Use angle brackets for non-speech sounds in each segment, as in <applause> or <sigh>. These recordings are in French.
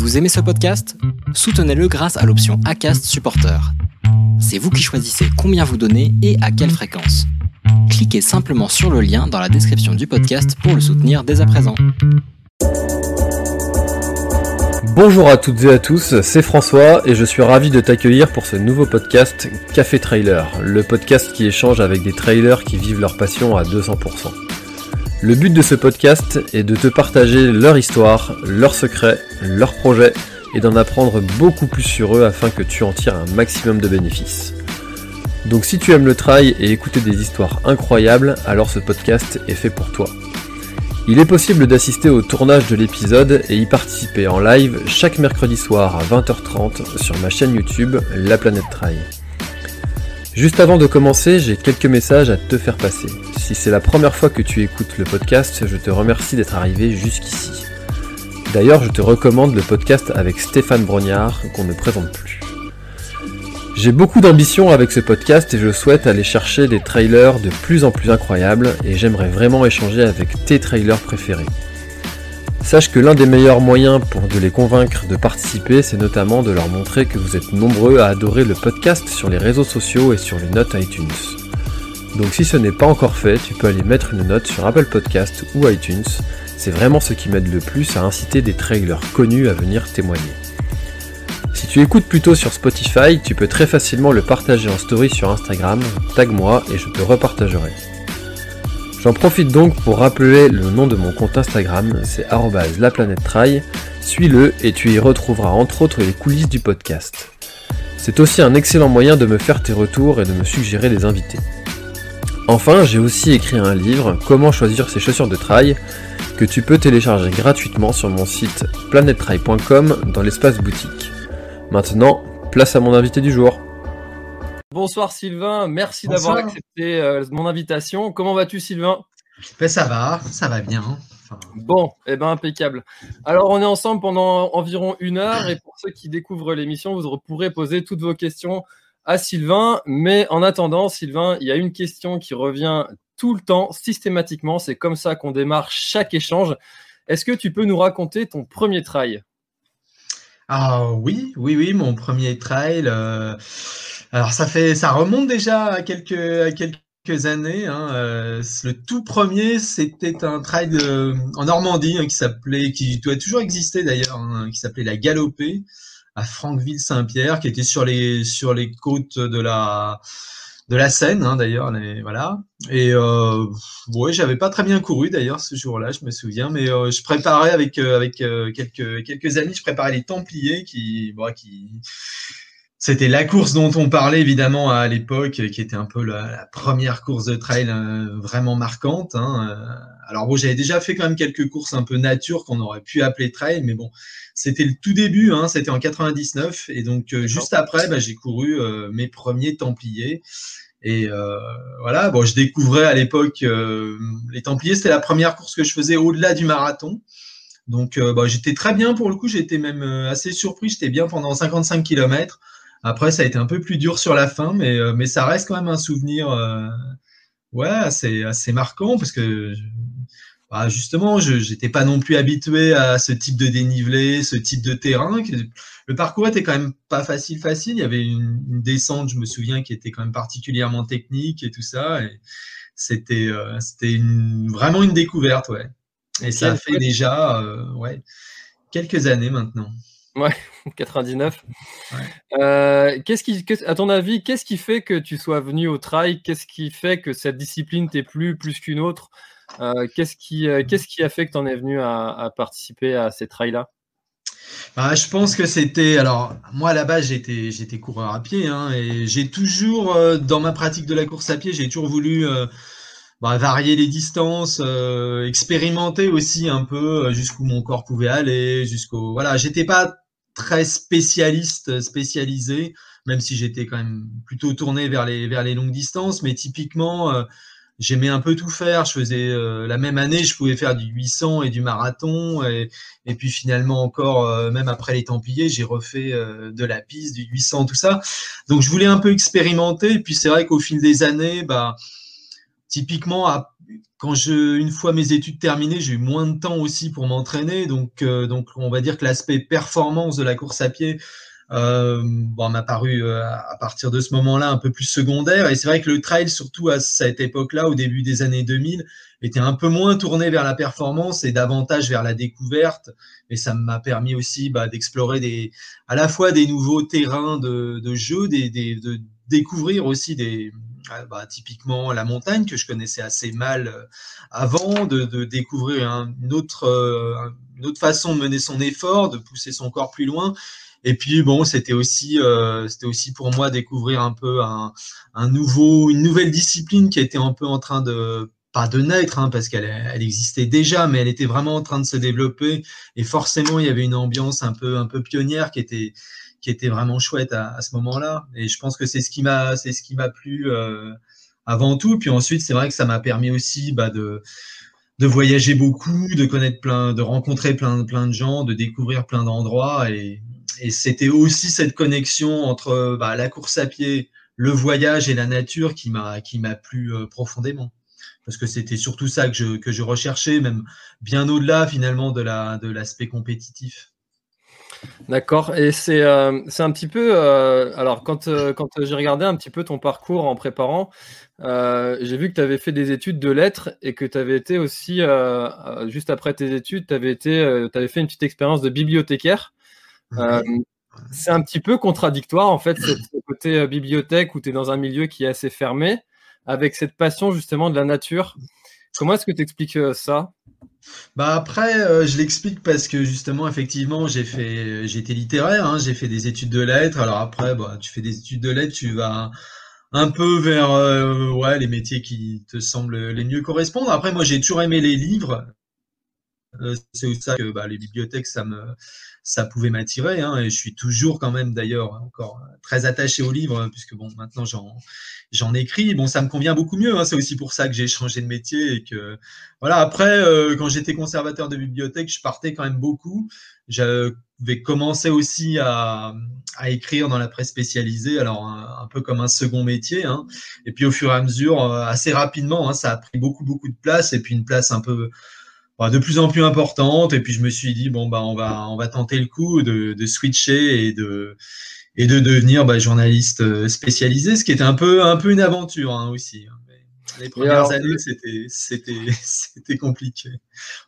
Vous aimez ce podcast? Soutenez-le grâce à l'option ACAST Supporter. C'est vous qui choisissez combien vous donnez et à quelle fréquence. Cliquez simplement sur le lien dans la description du podcast pour le soutenir dès à présent. Bonjour à toutes et à tous, c'est François et je suis ravi de t'accueillir pour ce nouveau podcast Café Trailer, le podcast qui échange avec des trailers qui vivent leur passion à 200%. Le but de ce podcast est de te partager leur histoire, leurs secrets, leurs projets et d'en apprendre beaucoup plus sur eux afin que tu en tires un maximum de bénéfices. Donc si tu aimes le trail et écouter des histoires incroyables, alors ce podcast est fait pour toi. Il est possible d'assister au tournage de l'épisode et y participer en live chaque mercredi soir à 20h30 sur ma chaîne YouTube La Planète Trail. Juste avant de commencer, j'ai quelques messages à te faire passer. Si c'est la première fois que tu écoutes le podcast, je te remercie d'être arrivé jusqu'ici. D'ailleurs, je te recommande le podcast avec Stéphane Brognard qu'on ne présente plus. J'ai beaucoup d'ambition avec ce podcast et je souhaite aller chercher des trailers de plus en plus incroyables et j'aimerais vraiment échanger avec tes trailers préférés. Sache que l'un des meilleurs moyens pour de les convaincre de participer, c'est notamment de leur montrer que vous êtes nombreux à adorer le podcast sur les réseaux sociaux et sur les notes iTunes. Donc si ce n'est pas encore fait, tu peux aller mettre une note sur Apple Podcast ou iTunes. C'est vraiment ce qui m'aide le plus à inciter des trailers connus à venir témoigner. Si tu écoutes plutôt sur Spotify, tu peux très facilement le partager en story sur Instagram, tag moi et je te repartagerai. J'en profite donc pour rappeler le nom de mon compte Instagram, c'est @laplanètetrai. Suis-le et tu y retrouveras entre autres les coulisses du podcast. C'est aussi un excellent moyen de me faire tes retours et de me suggérer des invités. Enfin, j'ai aussi écrit un livre, Comment choisir ses chaussures de trail, que tu peux télécharger gratuitement sur mon site planettrail.com dans l'espace boutique. Maintenant, place à mon invité du jour. Bonsoir Sylvain, merci d'avoir accepté euh, mon invitation. Comment vas-tu Sylvain? Ben, Ça va, ça va bien. Bon, eh ben impeccable. Alors on est ensemble pendant environ une heure et pour ceux qui découvrent l'émission, vous pourrez poser toutes vos questions à Sylvain. Mais en attendant, Sylvain, il y a une question qui revient tout le temps, systématiquement. C'est comme ça qu'on démarre chaque échange. Est-ce que tu peux nous raconter ton premier trail Ah oui, oui, oui, mon premier trail. Euh, alors ça fait, ça remonte déjà à quelques, quelques années. Hein. Euh, le tout premier, c'était un trail en Normandie hein, qui s'appelait, qui doit toujours exister d'ailleurs, hein, qui s'appelait la Galopée à Franqueville-Saint-Pierre, qui était sur les sur les côtes de la de la Seine d'ailleurs. Voilà. Et euh, ouais, j'avais pas très bien couru d'ailleurs ce jour-là, je me souviens, mais euh, je préparais avec euh, avec quelques quelques amis, je préparais les Templiers qui bon, qui c'était la course dont on parlait évidemment à l'époque, qui était un peu la, première course de trail euh, vraiment marquante. Hein. Euh. Alors bon, j'avais déjà fait quand même quelques courses un peu nature qu'on aurait pu appeler trail, mais bon, c'était le tout début, hein, c'était en 99, et donc euh, juste après, bah, j'ai couru mes premiers Templiers. Et voilà, bon, je découvrais à l'époque les Templiers, c'était la première course que je faisais au-delà du marathon. Donc bah, j'étais très bien pour le coup, j'étais même assez surpris, j'étais bien pendant 55 km. Après, ça a été un peu plus dur sur la fin, mais, euh, mais ça reste quand même un souvenir euh, ouais, assez, assez marquant parce que bah, justement, je n'étais pas non plus habitué à ce type de dénivelé, ce type de terrain. Le parcours était quand même pas facile, facile. Il y avait une, descente, je me souviens, qui était quand même particulièrement technique et tout ça. Et c'était euh, c'était une, vraiment une découverte, ouais. Et ça fait déjà ouais, quelques années maintenant. Ouais, <laughs> 99. Euh, qu'est-ce qui, à ton avis, qu'est-ce qui fait que tu sois venu au trail? Qu'est-ce qui fait que cette discipline t'est plus plus qu'une autre? Euh, Qu'est-ce qui, euh, qu'est-ce qui a fait que tu en es venu à, participer à ces trails-là? Bah, je pense que c'était. Alors, moi, à la base, j'étais, j'étais coureur à pied, hein, et j'ai toujours, dans ma pratique de la course à pied, j'ai toujours voulu bah, varier les distances, expérimenter aussi un peu jusqu'où mon corps pouvait aller, jusqu'au. Voilà, j'étais pas très spécialiste, spécialisé, même si j'étais quand même plutôt tourné vers les, vers les longues distances. Mais typiquement, euh, j'aimais un peu tout faire. Je faisais euh, la même année, je pouvais faire du 800 et du marathon. Et, et puis finalement encore, euh, même après les Templiers, j'ai refait de la piste, du 800, tout ça. Donc je voulais un peu expérimenter. Et puis c'est vrai qu'au fil des années, bah, typiquement, quand je, une fois mes études terminées, j'ai eu moins de temps aussi pour m'entraîner. Donc, donc, on va dire que l'aspect performance de la course à pied euh, bon, m'a paru à partir de ce moment-là un peu plus secondaire. Et c'est vrai que le trail, surtout à cette époque-là, au début des années 2000, était un peu moins tourné vers la performance et davantage vers la découverte. Et ça m'a permis aussi bah, d'explorer des, à la fois des nouveaux terrains de, de jeu, des, des, de découvrir aussi des, ah, bah, typiquement la montagne que je connaissais assez mal euh, avant, de, découvrir une, autre, euh, une autre façon de mener son effort, de pousser son corps plus loin. Et puis bon, c'était aussi, euh, aussi pour moi découvrir un peu un, un, nouveau, une nouvelle discipline qui était un peu en train de pas de naître, hein, parce qu'elle elle existait déjà, mais elle était vraiment en train de se développer. Et forcément, il y avait une ambiance un peu, un peu pionnière qui était, qui était vraiment chouette à, ce moment-là. Et je pense que c'est ce qui m'a, c'est plu euh, avant tout. Puis ensuite, c'est vrai que ça m'a permis aussi bah, de, voyager beaucoup, de connaître plein, de rencontrer plein, plein de gens, de découvrir plein d'endroits. Et, c'était aussi cette connexion entre bah, la course à pied, le voyage et la nature qui m'a, qui m'a plu euh, profondément parce que c'était surtout ça que je, recherchais, même bien au-delà finalement de l'aspect compétitif. D'accord. Et c'est euh, c'est un petit peu. Euh, alors, quand, euh, quand j'ai regardé un petit peu ton parcours en préparant, j'ai vu que tu avais fait des études de lettres et que tu avais été aussi, juste après tes études, tu avais, été, avais fait une petite expérience de bibliothécaire. c'est un petit peu contradictoire, en fait, ce <laughs> côté bibliothèque où tu es dans un milieu qui est assez fermé avec cette passion justement de la nature. Comment est-ce que tu expliques euh, ça? Bah après, euh, je l'explique parce que justement, effectivement, j'ai fait, été littéraire, hein, j'ai fait des études de lettres. Alors après, bah, tu fais des études de lettres, tu vas un peu vers euh, ouais, les métiers qui te semblent les mieux correspondre. Après, moi, j'ai toujours aimé les livres. C'est aussi ça que bah, les bibliothèques, ça me, ça pouvait m'attirer. Hein, et je suis toujours quand même d'ailleurs encore très attaché aux livres, puisque bon, maintenant j'en écris. Bon, ça me convient beaucoup mieux. Hein, c'est aussi pour ça que j'ai changé de métier et que voilà. Après, euh, quand j'étais conservateur de bibliothèque, je partais quand même beaucoup. J'avais commencé aussi à, à, écrire dans la presse spécialisée, alors un, peu comme un second métier. Hein. Et puis au fur et à mesure, euh, assez rapidement, ça a pris beaucoup beaucoup de place et puis une place un peu de plus en plus importante. Et puis je me suis dit bon bah on va on va tenter le coup de, de switcher et de et de devenir bah, journaliste euh, spécialisé, ce qui était un peu un peu une aventure hein, aussi. Hein. Les premières années, c'était c'était <laughs> c'était compliqué.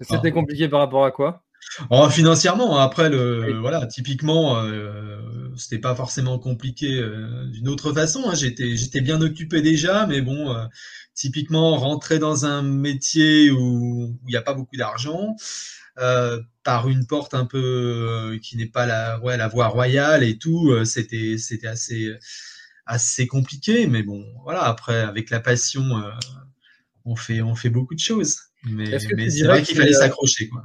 C'était compliqué par rapport à quoi? Oh, financièrement, hein. après le voilà, typiquement, euh, c'était pas forcément compliqué euh, d'une autre façon. Hein. J'étais j'étais bien occupé déjà, mais bon, euh, typiquement rentrer dans un métier où il n'y a pas beaucoup d'argent, euh, par une porte un peu qui n'est pas la ouais la voie royale et tout, c'était c'était assez assez compliqué. Mais bon, voilà, après avec la passion, on fait on fait beaucoup de choses. Mais, mais c'est vrai qu'il fallait s'accrocher quoi.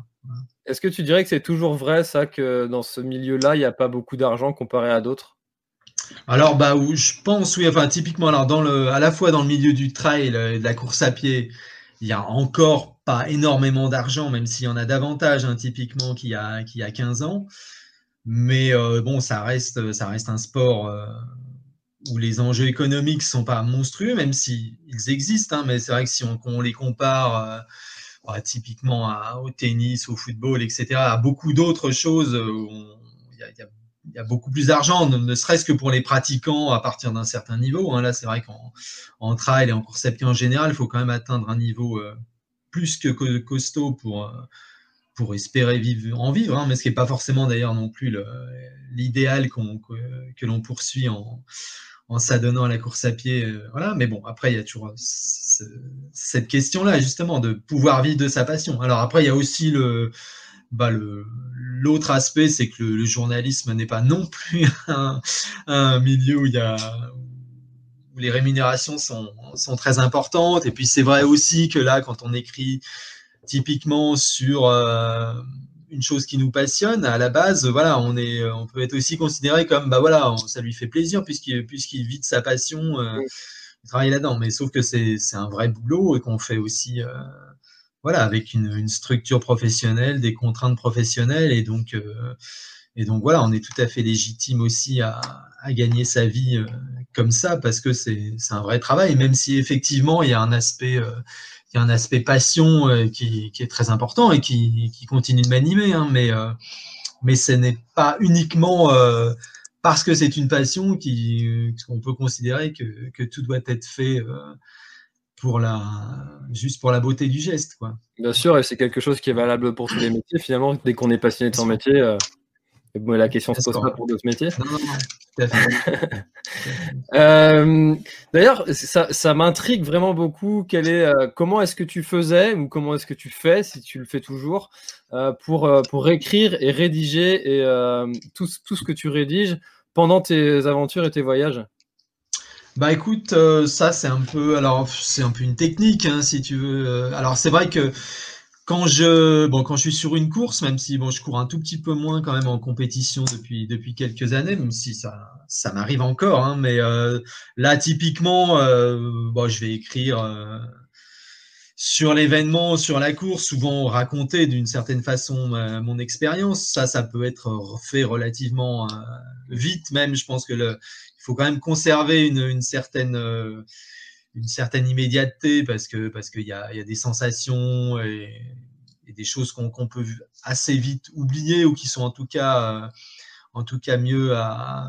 Est-ce que tu dirais que c'est toujours vrai, ça, que dans ce milieu-là, il n'y a pas beaucoup d'argent comparé à d'autres? Alors bah je pense oui enfin typiquement alors dans le à la fois dans le milieu du trail et de la course à pied il y a encore pas énormément d'argent même s'il y en a davantage hein, typiquement qu'il y a qu'il y a 15 ans mais euh, bon ça reste ça reste un sport euh, où les enjeux économiques sont pas monstrueux même s'ils existent hein, mais c'est vrai que si on, les compare euh, typiquement au tennis, au football, etc., à beaucoup d'autres choses il y, a, beaucoup plus d'argent, ne, serait-ce que pour les pratiquants à partir d'un certain niveau. Hein. Là, c'est vrai qu'en trail et en course à pied en général, il faut quand même atteindre un niveau euh, plus que costaud pour, euh, pour espérer vivre, en vivre, hein. mais ce qui n'est pas forcément d'ailleurs non plus l'idéal que l'on poursuit en, en s'adonnant à la course à pied. Euh, voilà. Mais bon, après, il y a toujours cette question-là, justement, de pouvoir vivre de sa passion. Alors après, il y a aussi le, bah, l'autre aspect, c'est que le, journalisme n'est pas non plus <laughs> un, milieu où il y a où les rémunérations sont, sont très importantes. Et puis c'est vrai aussi que là, quand on écrit typiquement sur euh, une chose qui nous passionne, à la base, voilà, on est, on peut être aussi considéré comme, bah voilà, ça lui fait plaisir puisqu'il puisqu'il vit de sa passion, euh, il travaille là-dedans. Mais sauf que c'est un vrai boulot et qu'on fait aussi, euh, voilà, avec une, structure professionnelle, des contraintes professionnelles et donc, euh, et donc voilà, on est tout à fait légitime aussi à, à gagner sa vie comme ça parce que c'est un vrai travail, même si effectivement il y a un aspect il y a un aspect passion qui, qui, est très important et qui, qui continue de m'animer, hein, mais, mais ce n'est pas uniquement parce que c'est une passion qu'on peut considérer que, que, tout doit être fait pour la, juste pour la beauté du geste. Quoi. Bien sûr, et c'est quelque chose qui est valable pour tous les métiers. Finalement, dès qu'on est passionné de son métier, euh, la question se pose pas pour d'autres métiers. <laughs> euh, D'ailleurs, ça, ça m'intrigue vraiment beaucoup. Quel est, euh, comment est-ce que tu faisais ou comment est-ce que tu fais, si tu le fais toujours, pour, pour écrire et rédiger et tout, tout ce que tu rédiges pendant tes aventures et tes voyages? Bah écoute, euh, ça c'est un peu, alors c'est un peu une technique, hein, si tu veux. Euh, alors c'est vrai que quand je, bon, quand je suis sur une course, même si bon, je cours un tout petit peu moins quand même en compétition depuis depuis quelques années, même si ça ça m'arrive encore, hein, mais euh, là typiquement, bon, je vais écrire sur l'événement, sur la course, souvent raconter d'une certaine façon mon expérience. Ça, ça peut être fait relativement vite, même. Je pense que le faut quand même conserver une, certaine euh, une certaine immédiateté parce que parce qu'il y a, y a, des sensations et, des choses qu'on peut assez vite oublier ou qui sont en tout cas euh, en tout cas mieux à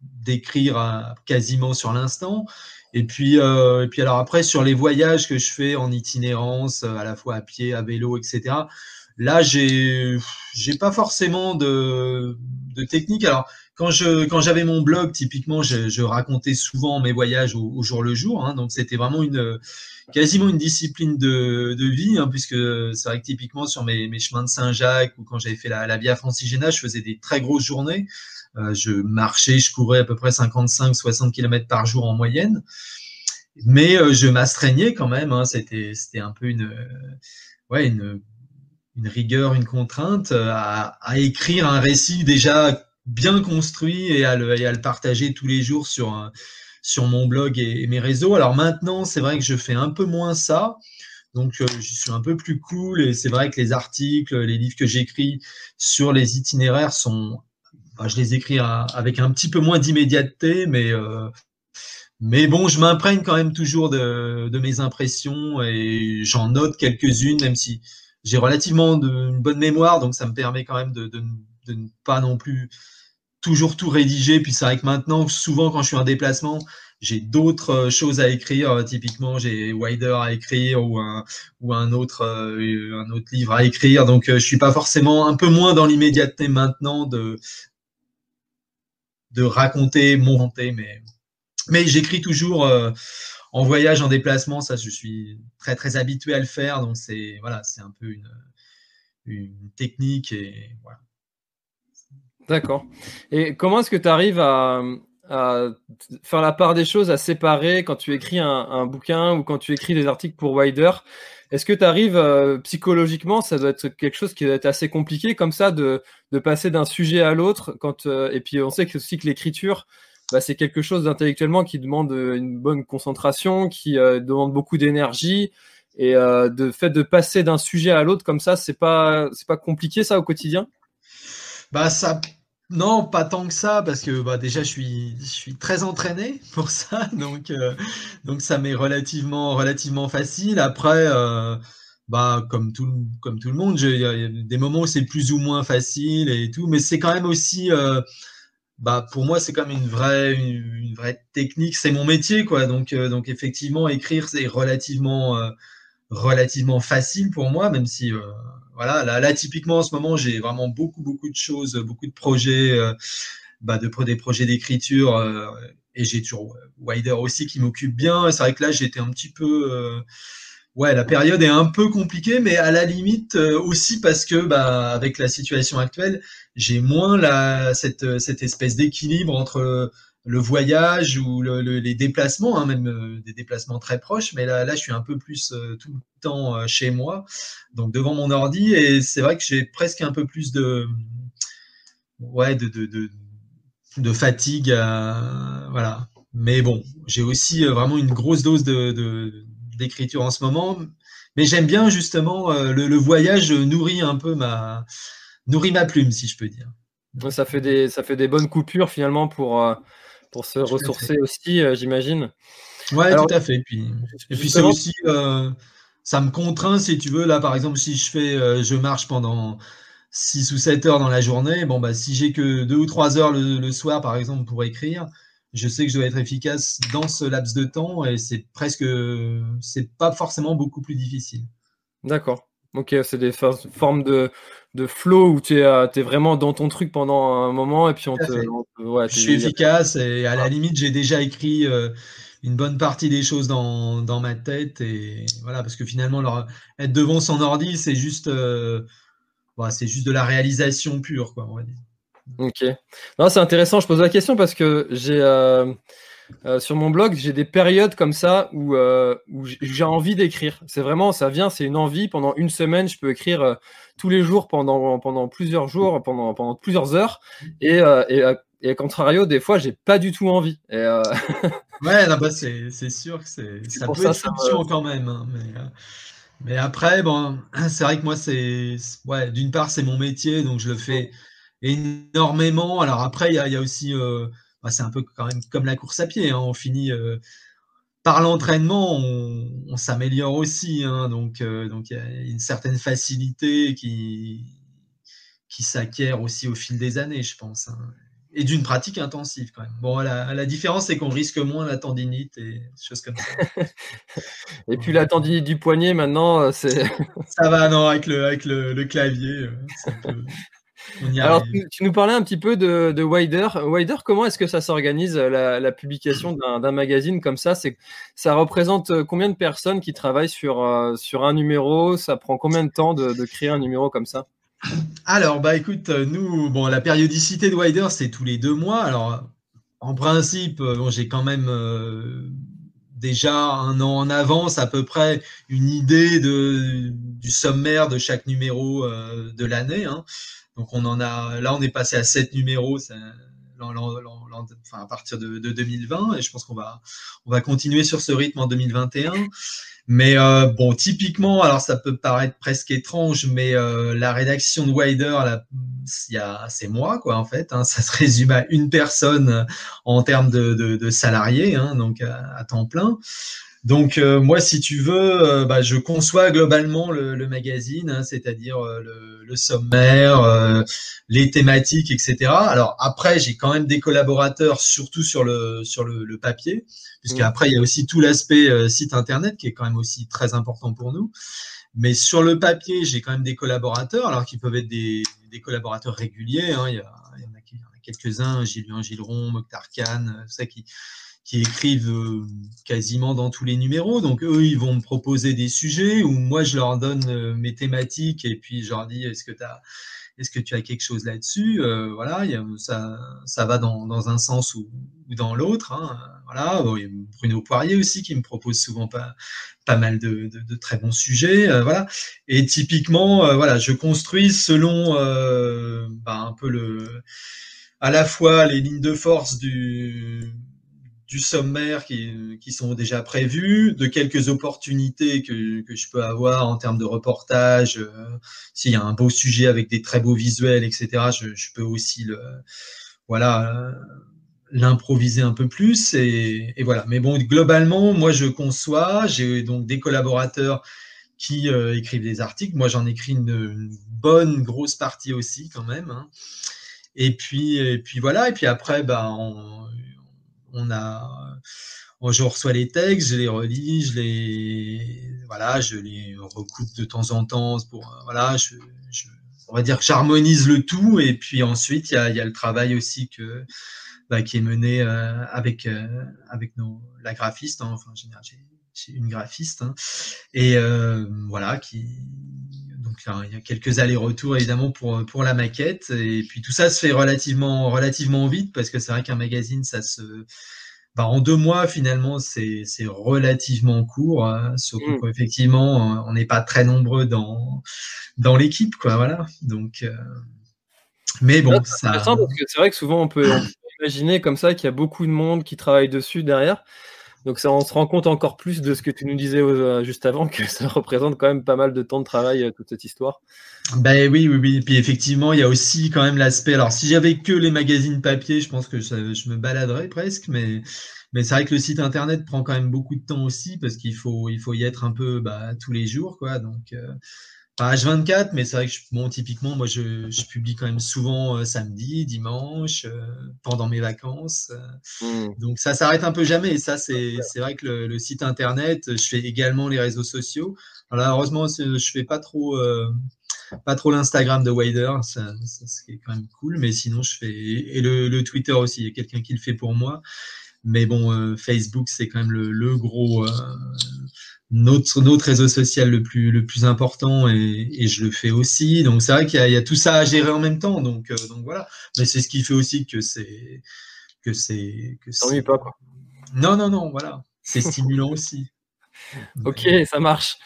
décrire quasiment sur l'instant. Et puis, euh, et puis alors après sur les voyages que je fais en itinérance, à la fois à pied, à vélo, etc. Là, j'ai j'ai pas forcément de, de technique. Alors quand j'avais mon blog, typiquement, je, racontais souvent mes voyages au, jour le jour. Hein, donc c'était vraiment quasiment une discipline de, vie, hein, puisque c'est vrai que typiquement sur mes, chemins de Saint-Jacques ou quand j'avais fait la, Via Francigena, je faisais des très grosses journées. Euh, je marchais, je courais à peu près 55-60 km par jour en moyenne. Mais euh, je m'astreignais quand même. Hein, c'était un peu une rigueur, une contrainte euh, à écrire un récit déjà bien construit et à le, à le partager tous les jours sur, sur mon blog et, mes réseaux. Alors maintenant, c'est vrai que je fais un peu moins ça. Donc, euh, je suis un peu plus cool et c'est vrai que les articles, les livres que j'écris sur les itinéraires sont, je les écris avec un petit peu moins d'immédiateté, mais, euh, mais bon, je m'imprègne quand même toujours de, de mes impressions et j'en note quelques-unes, même si j'ai relativement de, une bonne mémoire, donc ça me permet quand même de, de, de ne pas non plus toujours tout rédiger. Puis c'est vrai que maintenant, souvent quand je suis en déplacement, j'ai d'autres euh, choses à écrire. Euh, typiquement, j'ai Wider à écrire ou un, ou un, autre, euh, un autre livre à écrire. Donc, je suis pas forcément un peu moins dans l'immédiateté maintenant de, raconter, monter, mais, mais j'écris toujours en voyage, en déplacement. Ça, je suis très, très habitué à le faire. Donc, c'est voilà, c'est un peu une, une technique et voilà. D'accord. Et comment est-ce que tu arrives à, faire la part des choses, à séparer quand tu écris un, bouquin ou quand tu écris des articles pour Wider? Est-ce que tu arrives euh, psychologiquement, ça doit être quelque chose qui doit être assez compliqué comme ça de, passer d'un sujet à l'autre quand euh, et puis on sait que aussi que l'écriture bah, c'est quelque chose d'intellectuellement qui demande une bonne concentration, qui euh, demande beaucoup d'énergie et de fait de passer d'un sujet à l'autre comme ça, c'est pas pas compliqué ça au quotidien? Bah ça non, pas tant que ça, parce que bah, déjà je suis, très entraîné <laughs> pour ça, donc, euh, donc ça m'est relativement, facile. Après, euh, bah, comme, tout, le monde, il y a des moments où c'est plus ou moins facile et tout, mais c'est quand même aussi, euh, bah, pour moi, c'est comme une vraie, une, vraie technique, c'est mon métier, quoi. Donc, effectivement, écrire, c'est relativement facile pour moi, même si voilà, là, typiquement en ce moment, j'ai vraiment beaucoup, beaucoup de choses, beaucoup de projets, euh, bah, de, des projets d'écriture, euh, et j'ai toujours Wider aussi qui m'occupe bien. C'est vrai que là, j'étais un petit peu, euh, ouais, la période est un peu compliquée, mais à la limite aussi parce que, bah, avec la situation actuelle, j'ai moins la, cette, cette espèce d'équilibre entre le voyage ou les déplacements, hein, même euh, des déplacements très proches. Mais là, là, je suis un peu plus euh, tout le temps euh, chez moi, donc devant mon ordi. Et c'est vrai que j'ai presque un peu plus de, ouais, de, de, de, fatigue. voilà. Mais bon, j'ai aussi vraiment une grosse dose de, d'écriture en ce moment. Mais j'aime bien justement le, le, voyage nourrit un peu ma nourrit ma plume, si je peux dire. Ça fait des, ça fait des bonnes coupures finalement pour, pour se ressourcer aussi, euh, j'imagine. Ouais, tout à fait. Et puis, et puis c'est aussi, euh, ça me contraint, si tu veux. Là, par exemple, si je fais, je marche pendant 6 ou 7 heures dans la journée, bon, bah, si j'ai que 2 ou 3 heures le, soir, par exemple, pour écrire, je sais que je dois être efficace dans ce laps de temps et c'est presque, c'est pas forcément beaucoup plus difficile. D'accord. Ok, c'est des formes de, de flow où tu es, euh, es, vraiment dans ton truc pendant un moment et puis on te. je suis efficace et à la limite, j'ai déjà écrit euh, une bonne partie des choses dans, dans, ma tête et voilà, parce que finalement, être devant son ordi, c'est juste, euh, bah, c'est juste de la réalisation pure, quoi, on va dire. Ok. Non, c'est intéressant. Je pose la question parce que j'ai euh, sur mon blog, j'ai des périodes comme ça où, euh, où j'ai envie d'écrire. C'est vraiment, ça vient, c'est une envie. Pendant une semaine, je peux écrire euh, tous les jours pendant, pendant plusieurs jours, pendant, pendant plusieurs heures. Et, et, et, contrario, des fois, j'ai pas du tout envie. Et, <laughs> ouais, bah, c'est sûr que ça peut ça, être quand même. Hein, mais, mais, après, bon, <clears throat> c'est vrai que moi, c'est ouais, d'une part, c'est mon métier, donc je le fais énormément. Alors après, il y a, aussi bah, c'est un peu quand même comme la course à pied. Hein. On finit euh, par l'entraînement, on, s'améliore aussi. Hein. donc, euh, donc il y a une certaine facilité qui, qui s'acquiert aussi au fil des années, je pense. Hein. Et d'une pratique intensive quand même. Bon, la, la différence, c'est qu'on risque moins la tendinite et des choses comme ça. <laughs> et puis la tendinite du poignet, maintenant, euh, c'est. ça va, non, avec le, avec le, clavier. <laughs> Alors, tu, nous parlais un petit peu de, de Wider. Wider, comment est-ce que ça s'organise, la, publication d'un magazine comme ça? C'est Ça représente euh, combien de personnes qui travaillent sur, euh, sur un numéro? Ça prend combien de temps de, créer un numéro comme ça? Alors, bah écoute, euh, nous, bon, la périodicité de Wider, c'est tous les deux mois. Alors, en principe, bon, j'ai quand même déjà un an en avance à peu près une idée de, du sommaire de chaque numéro de l'année. Hein. Donc on en a, là on est passé à 7 numéros à partir de, 2020 et je pense qu'on va, on va continuer sur ce rythme en 2021. Mais euh, bon, typiquement, alors ça peut paraître presque étrange, mais euh, la rédaction de Wider, c'est moi quoi en fait. Hein. <laughs> ça se résume à une personne en termes de, salariés, hein, donc à, temps plein. Donc euh, moi, si tu veux, euh, bah, je conçois globalement le, magazine, hein, c'est-à-dire euh, le, sommaire, les thématiques, etc. Alors après, j'ai quand même des collaborateurs, surtout sur le sur le, papier, puisqu'après mmh. il y a aussi tout l'aspect site internet qui est quand même aussi très important pour nous. Mais sur le papier, j'ai quand même des collaborateurs, alors qui peuvent être des, des collaborateurs réguliers. Hein. il, y a, il, y en a, quelques-uns, Gilles Gilron, Mokhtar Khan, ça qui qui écrivent euh, quasiment dans tous les numéros. Donc eux, ils vont me proposer des sujets où moi je leur donne euh, mes thématiques et puis je leur dis est-ce que tu as est-ce que tu as quelque chose là-dessus? Euh, Voilà, ça, ça va dans, dans un sens ou, dans l'autre. Hein, voilà, il y a Bruno Poirier aussi qui me propose souvent pas, pas mal de, de, très bons sujets. voilà, et typiquement, voilà, je construis selon bah, un peu le, à la fois les lignes de force du du sommaire qui, qui, sont déjà prévus, de quelques opportunités que, que, je peux avoir en termes de reportage. Euh, S'il y a un beau sujet avec des très beaux visuels, etc., je, je peux aussi le, voilà, euh, l'improviser un peu plus. Et, et, voilà. Mais bon, globalement, moi, je conçois. J'ai donc des collaborateurs qui euh, écrivent des articles. Moi, j'en écris une, bonne grosse partie aussi, quand même. Hein. Et puis, et puis voilà. Et puis après, ben, on, on a, euh, je reçois les textes, je les relis, je les, voilà, je les recoupe de temps en temps pour, euh, voilà, on va dire que j'harmonise le tout et puis ensuite il y a, y a, le travail aussi que, bah, qui est mené euh, avec avec nos, la graphiste, hein, enfin j'ai une graphiste hein, et voilà qui donc il y a quelques allers-retours évidemment pour pour la maquette. Et puis tout ça se fait relativement relativement vite parce que c'est vrai qu'un magazine ça se bah, en deux mois finalement c'est relativement court hein, surtout mmh. qu'effectivement on n'est pas très nombreux dans dans l'équipe quoi voilà. Donc euh, mais bon ça c'est vrai que souvent on peut, on peut imaginer comme ça qu'il y a beaucoup de monde qui travaille dessus derrière donc ça, on se rend compte encore plus de ce que tu nous disais euh, juste avant, que ça <laughs> représente quand même pas mal de temps de travail, euh, toute cette histoire. Ben oui, oui, oui. Puis effectivement, il y a aussi quand même l'aspect. Alors si j'avais que les magazines papier, je pense que je me baladerais presque, mais Mais c'est vrai que le site internet prend quand même beaucoup de temps aussi parce qu'il faut, il faut y être un peu bah, tous les jours, quoi. Donc, euh, pas H24, mais c'est vrai que bon, typiquement, moi, je, je publie quand même souvent euh, samedi, dimanche, euh, pendant mes vacances. Mmh. Donc, ça s'arrête un peu jamais. Et ça, c'est, c'est vrai que le, le, site internet, je fais également les réseaux sociaux. Alors là, heureusement, je fais pas trop pas trop l'Instagram de Wider, ça, ça c'est quand même cool, mais sinon je fais et le, le Twitter aussi, il y a quelqu'un qui le fait pour moi. Mais bon, euh, Facebook c'est quand même le, le gros euh, notre notre réseau social le plus le plus important et, et je le fais aussi. Donc c'est vrai qu'il y, y, a tout ça à gérer en même temps. Donc euh, donc voilà. Mais c'est ce qui fait aussi que c'est que c'est pas quoi. Non non non voilà. C'est stimulant <laughs> aussi. Ok, ça marche.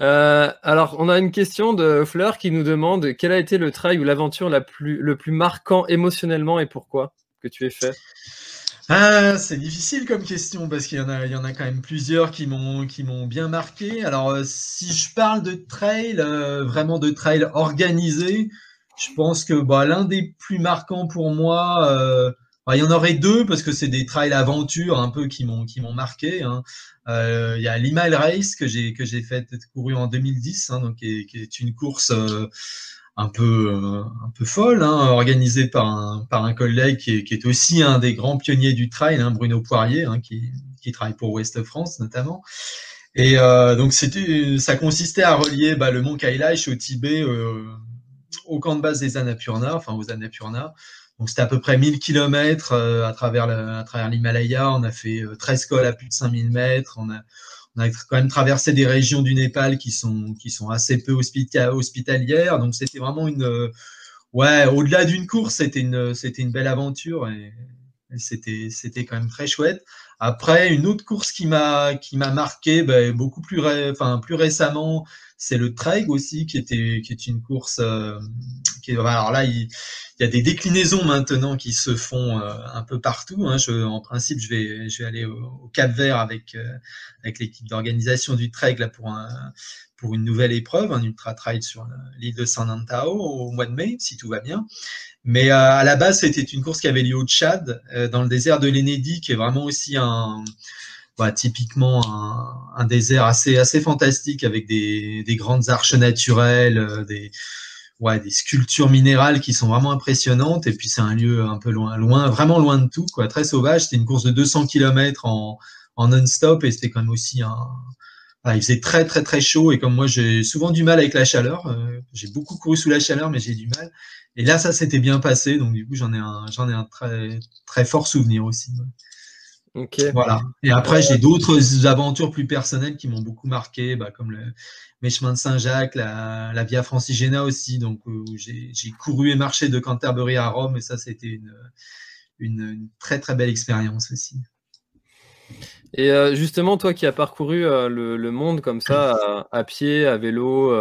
Euh, alors, on a une question de Fleur qui nous demande quel a été le trail ou l'aventure plus, le plus marquant émotionnellement et pourquoi que tu aies fait? Ah, c'est difficile comme question parce qu'il y en a, il y en a quand même plusieurs qui m'ont, qui m'ont bien marqué. Alors, euh, si je parle de trail, euh, vraiment de trail organisé, je pense que bah, l'un des plus marquants pour moi, euh, bah, il y en aurait deux parce que c'est des trails aventure un peu qui m'ont, qui m'ont marqué. Hein. Il y a l'E-Mile Race que j'ai que j'ai fait couru en 2010, hein, donc qui est, une course un peu euh, un peu folle, hein, organisée par un par un collègue qui est, qui est aussi un des grands pionniers du trail, hein, Bruno Poirier, hein, qui qui travaille pour Ouest France notamment. Et euh, donc c'était ça consistait à relier bah, le mont Kailash au Tibet euh, au camp de base des Annapurna, enfin aux Annapurna. Donc c'était à peu près 1000 km à travers à travers l'Himalaya. On a fait 13 euh, cols à plus de 5000 mètres. On a quand même traversé des régions du Népal qui sont qui sont assez peu hospitalières. Donc c'était vraiment une ouais au-delà d'une course, c'était une c'était une belle aventure et, c'était c'était quand même très chouette. Après une autre course qui m'a qui m'a marqué ben, beaucoup plus enfin plus récemment, c'est le Trail aussi qui était qui est une course euh, alors là il y a des déclinaisons maintenant qui se font euh, un peu partout. Hein. En principe, je vais, aller au, Cap Vert avec, euh, avec l'équipe d'organisation du trek pour, un, pour une nouvelle épreuve, un ultra trail sur l'île de San Antao au mois de mai, si tout va bien. Mais euh, à la base, c'était une course qui avait lieu au Tchad, dans le désert de l'Enedi, qui est vraiment aussi un, bah, typiquement un, désert assez, assez fantastique avec des, des grandes arches naturelles, des ouais, des sculptures minérales qui sont vraiment impressionnantes. Et puis c'est un lieu un peu loin, loin, vraiment loin de tout, quoi, très sauvage. C'était une course de 200 km en, en non-stop et c'était quand même aussi un. il faisait très très très chaud et comme moi j'ai souvent du mal avec la chaleur, euh, j'ai beaucoup couru sous la chaleur mais j'ai du mal. Et là ça s'était bien passé donc du coup j'en ai un j'en ai un très très fort souvenir aussi. Ok. Voilà. Et après j'ai d'autres aventures plus personnelles qui m'ont beaucoup marqué, bah, comme le, mes chemins de Saint-Jacques, la, la, Via Francigena aussi. Donc, euh, j'ai couru et marché de Canterbury à Rome et ça, c'était une, une, une, très, très belle expérience aussi. Et euh, justement, toi qui as parcouru euh, le, le, monde comme ça, à, à pied, à vélo,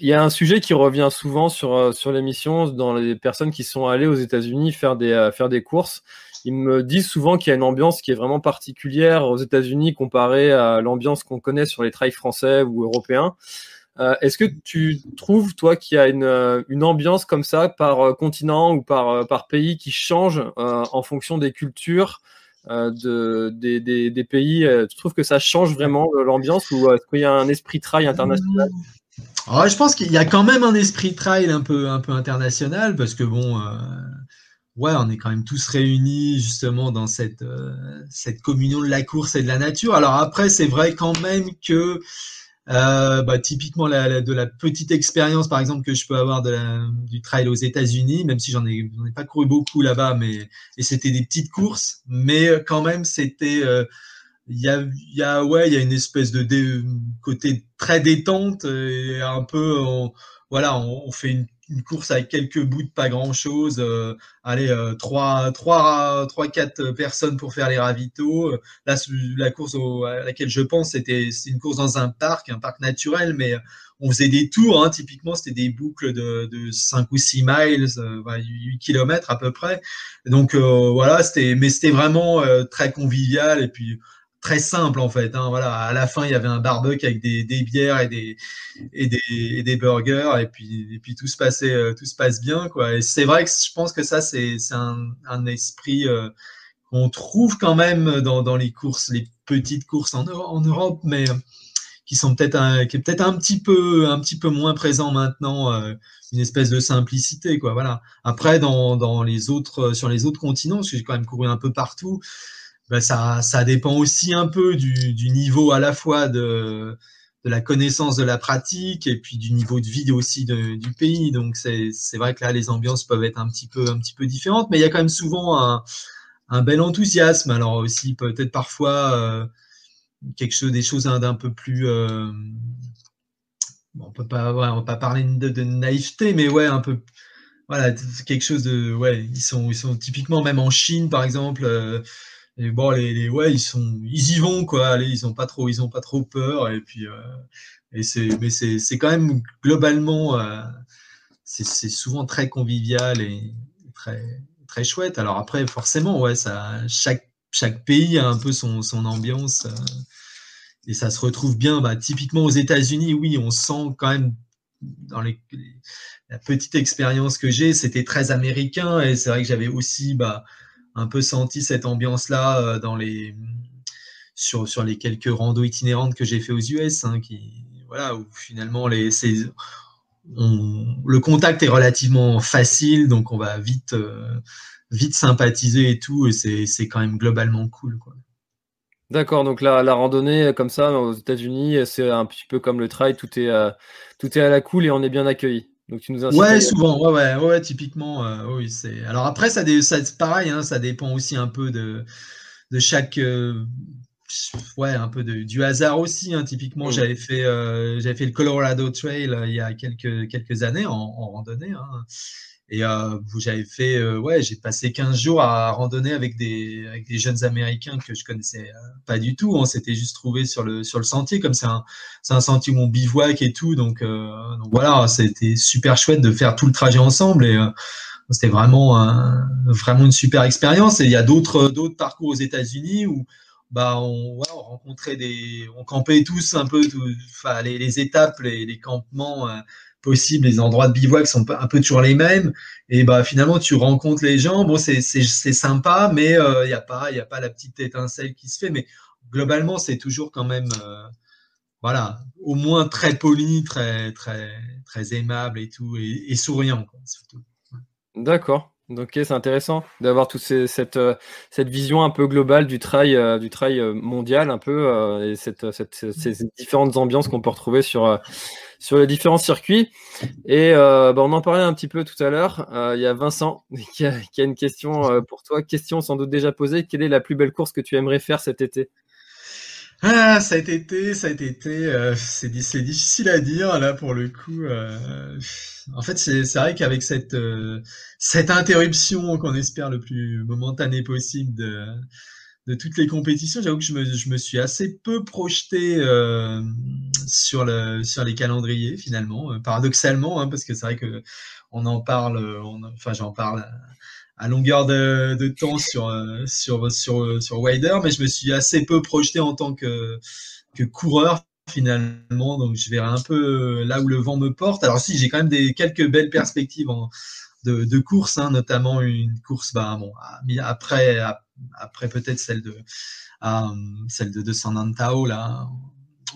il y a un sujet qui revient souvent sur, sur l'émission dans les personnes qui sont allées aux États-Unis faire des, faire des courses ils me disent souvent qu'il y a une ambiance qui est vraiment particulière aux États-Unis comparée à l'ambiance qu'on connaît sur les trails français ou européens. Euh, Est-ce que tu trouves, toi, qu'il y a une, euh, ambiance comme ça par euh, continent ou par, pays qui change en fonction des cultures de, des, pays? Tu trouves que ça change vraiment l'ambiance ou est-ce qu'il y a un esprit trail international? Oh, Je pense qu'il y a quand même un esprit trail un peu international parce que bon ouais, on est quand même tous réunis justement dans cette, euh, cette communion de la course et de la nature. Alors après, c'est vrai quand même que euh, bah, typiquement de la petite expérience, par exemple, que je peux avoir du trail aux États-Unis, même si j'en ai, ai pas couru beaucoup là-bas, mais et c'était des petites courses, mais quand même c'était euh, il y a, y a ouais il y a une espèce de côté très détente et un peu voilà on fait une une course avec quelques bouts de pas grand chose. Euh, allez, euh, trois, trois, trois, quatre personnes pour faire les ravitaux. Là, la course à laquelle je pense, c'était une course dans un parc, un parc naturel, mais on faisait des tours. Hein, typiquement, c'était des boucles de, de 5 ou 6 miles, euh, 8 km à peu près. Donc euh, voilà, c'était, mais c'était vraiment euh, très convivial et puis très simple en fait. Hein, voilà, à la fin il y avait un barbecue avec des, des bières et des, et des, et des burgers et puis et puis tout se passait euh, tout se passe bien quoi. Et c'est vrai que je pense que ça c'est un, un esprit euh, qu'on trouve quand même dans, dans, les courses, les petites courses en, en Europe, mais qui sont peut-être qui est peut-être un petit peu, un petit peu moins présent maintenant, euh, une espèce de simplicité, quoi. Voilà. Après, dans, dans les autres, sur les autres continents, parce que j'ai quand même couru un peu partout, ben ça, ça dépend aussi un peu du, du niveau à la fois de, de la connaissance de la pratique et puis du niveau de vie aussi du pays. Donc c'est, vrai que là, les ambiances peuvent être un petit peu, un petit peu différentes, mais il y a quand même souvent un, un bel enthousiasme. Alors aussi peut-être parfois euh, quelque chose, des choses d'un peu plus. Euh, on peut pas, on pas parler de, de, naïveté, mais ouais, un peu. Voilà, quelque chose de. Ouais, ils sont, ils sont typiquement, même en Chine, par exemple. Euh, et bon, les, ouais, ils sont, ils y vont quoi. Ils ont pas trop, ils ont pas trop peur. Et puis, euh, et c'est, mais c'est, c'est quand même globalement, euh, c'est, souvent très convivial et très, très chouette. Alors après, forcément, ouais, ça, chaque chaque pays a un peu son, son ambiance euh, et ça se retrouve bien. Bah, typiquement aux États-Unis, oui, on sent quand même dans la petite expérience que j'ai, c'était très américain et c'est vrai que j'avais aussi bah, un peu senti cette ambiance-là euh, dans les sur, sur les quelques randos itinérantes que j'ai fait aux US, hein, qui voilà où finalement les on, le contact est relativement facile, donc on va vite euh, vite sympathiser et tout, et c'est quand même globalement cool. D'accord, donc la, la, randonnée comme ça aux États-Unis, c'est un petit peu comme le trail, tout est, euh, tout est à la cool et on est bien accueilli. Donc tu nous ouais, souvent, ouais, ouais, ouais typiquement, euh, oui, c'est. Alors après, ça, ça pareil, hein, ça dépend aussi un peu de, de chaque, euh, ouais, un peu de, du hasard aussi. Hein. Typiquement, mmh. j'avais fait, euh, j'avais fait le Colorado Trail il y a quelques quelques années en, en randonnée. Hein. Et euh, j'avais fait, euh, ouais, j'ai passé 15 jours à randonner avec des, avec des jeunes Américains que je connaissais euh, pas du tout. On s'était juste trouvé sur le, sur le sentier, comme c'est un, c'est un sentier où on bivouac et tout. Donc, euh, donc voilà, c'était super chouette de faire tout le trajet ensemble et euh, c'était vraiment, un, vraiment une super expérience. Et il y a d'autres, d'autres parcours aux États-Unis où bah on, ouais, on rencontrait des, on campait tous un peu, enfin les, les étapes, les, les campements possible, les endroits de bivouac sont un peu toujours les mêmes. Et bah finalement, tu rencontres les gens. Bon, c'est sympa, mais il euh, n'y a pas, il a pas la petite étincelle qui se fait. Mais globalement, c'est toujours quand même, euh, voilà, au moins très poli, très très très aimable et tout, et, souriant surtout. D'accord. Ok, c'est intéressant d'avoir toute cette, euh, cette vision un peu globale du trail, euh, du trail euh, mondial, un peu, et cette, ces différentes ambiances qu'on peut retrouver sur, sur les différents circuits. Et bah, on en parlait un petit peu tout à l'heure. Il y a Vincent <laughs> qui a, qui a une question pour toi. Question sans doute déjà posée. Quelle est la plus belle course que tu aimerais faire cet été? Ah, ça a été, ça a été, euh, c'est difficile à dire là pour le coup. Euh, en fait, c'est vrai qu'avec cette euh, cette interruption qu'on espère le plus momentanée possible de de toutes les compétitions, j'avoue que je me, je me suis assez peu projeté euh, sur le sur les calendriers finalement, paradoxalement, hein, parce que c'est vrai que on en parle, on, enfin j'en parle à longueur de, temps sur, euh, sur, sur, sur Wider, mais je me suis assez peu projeté en tant que, que coureur finalement, donc je verrai un peu là où le vent me porte. Alors si, j'ai quand même des quelques belles perspectives de, de course, hein, notamment une course, bah bon, après, après peut-être celle de, celle de, de San Antao là,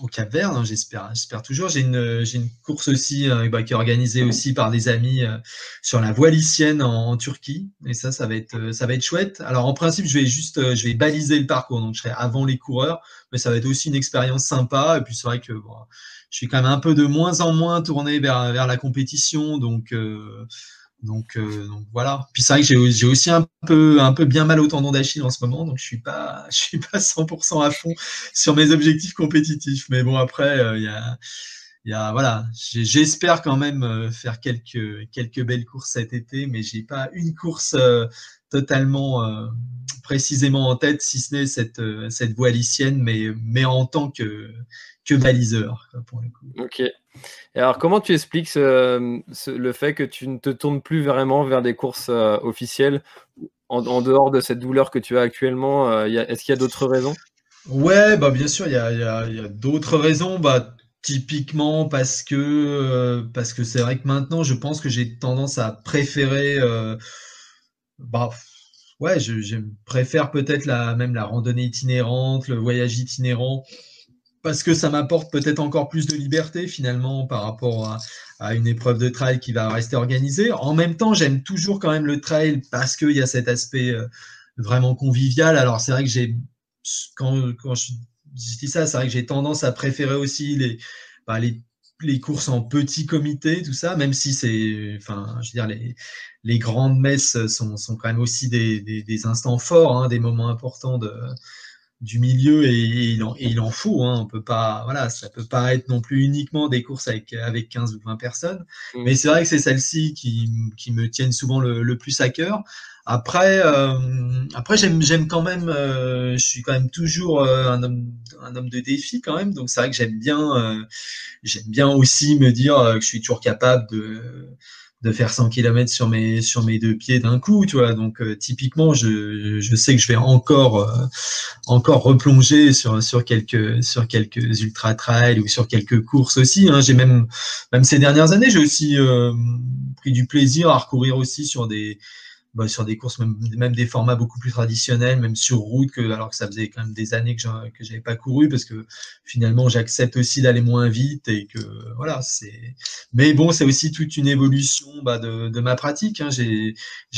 au Cap Vert, hein, j'espère, j'espère toujours. J'ai une, une course aussi euh, bah, qui est organisée aussi par des amis euh, sur la voie lycienne en, Turquie, et ça, ça va être, euh, ça va être chouette. Alors en principe, je vais juste, je vais baliser le parcours, donc je serai avant les coureurs, mais ça va être aussi une expérience sympa. Et puis c'est vrai que bon, je suis quand même un peu de moins en moins tourné vers vers la compétition, donc donc, euh, donc, voilà. Puis c'est vrai que j'ai aussi un peu, un peu bien mal au tendon d'Achille en ce moment, donc je suis pas, <laughs> je suis pas 100% à fond sur mes objectifs compétitifs. Mais bon, après, euh, il y a, y a, voilà, j'espère quand même euh, faire quelques, quelques belles courses cet été, mais j'ai pas une course totalement précisément en tête, si ce n'est cette, cette voie lycienne, mais, mais en tant que, que baliseur, pour le coup. Ok. Et alors, comment tu expliques le fait que tu ne te tournes plus vraiment vers des courses euh, officielles en, dehors de cette douleur que tu as actuellement euh, Est-ce qu'il y a d'autres raisons? Ouais, bah bien sûr, il y a, d'autres raisons. Bah, typiquement parce que euh, parce que c'est vrai que maintenant, je pense que j'ai tendance à préférer bah, ouais, je, préfère peut-être la, même la randonnée itinérante, le voyage itinérant, parce que ça m'apporte peut-être encore plus de liberté finalement par rapport à, une épreuve de trail qui va rester organisée. En même temps, j'aime toujours quand même le trail parce qu'il y a cet aspect euh, vraiment convivial. Alors c'est vrai que j'ai, quand, quand je dis ça, c'est vrai que j'ai tendance à préférer aussi les, bah, les les courses en petit comité, tout ça, même si c'est, enfin, je veux dire, les, les grandes messes sont, sont, quand même aussi des, des, instants forts, hein, des moments importants de, du milieu et, il, en, il en faut. Hein, on peut pas, voilà, ça peut pas être non plus uniquement des courses avec, avec 15 ou 20 personnes, mmh. mais c'est vrai que c'est celles-ci qui, qui, me tiennent souvent le, le plus à cœur. Après, euh, après j'aime, j'aime quand même, euh, je suis quand même toujours euh, un homme, un homme de défi quand même. Donc c'est vrai que j'aime bien, j'aime bien aussi me dire que je suis toujours capable de de faire 100 km sur mes sur mes deux pieds d'un coup, tu vois. Donc typiquement, je, je sais que je vais encore encore replonger sur sur quelques sur quelques ultra trails ou sur quelques courses aussi. Hein. J'ai même même ces dernières années, j'ai aussi pris du plaisir à recourir aussi sur des bah, sur des courses, même, même, des formats beaucoup plus traditionnels, même sur route, que, alors que ça faisait quand même des années que je n'avais pas couru, parce que finalement j'accepte aussi d'aller moins vite et que voilà, c'est. Mais bon, c'est aussi toute une évolution bah, de, de, ma pratique. Hein. J'ai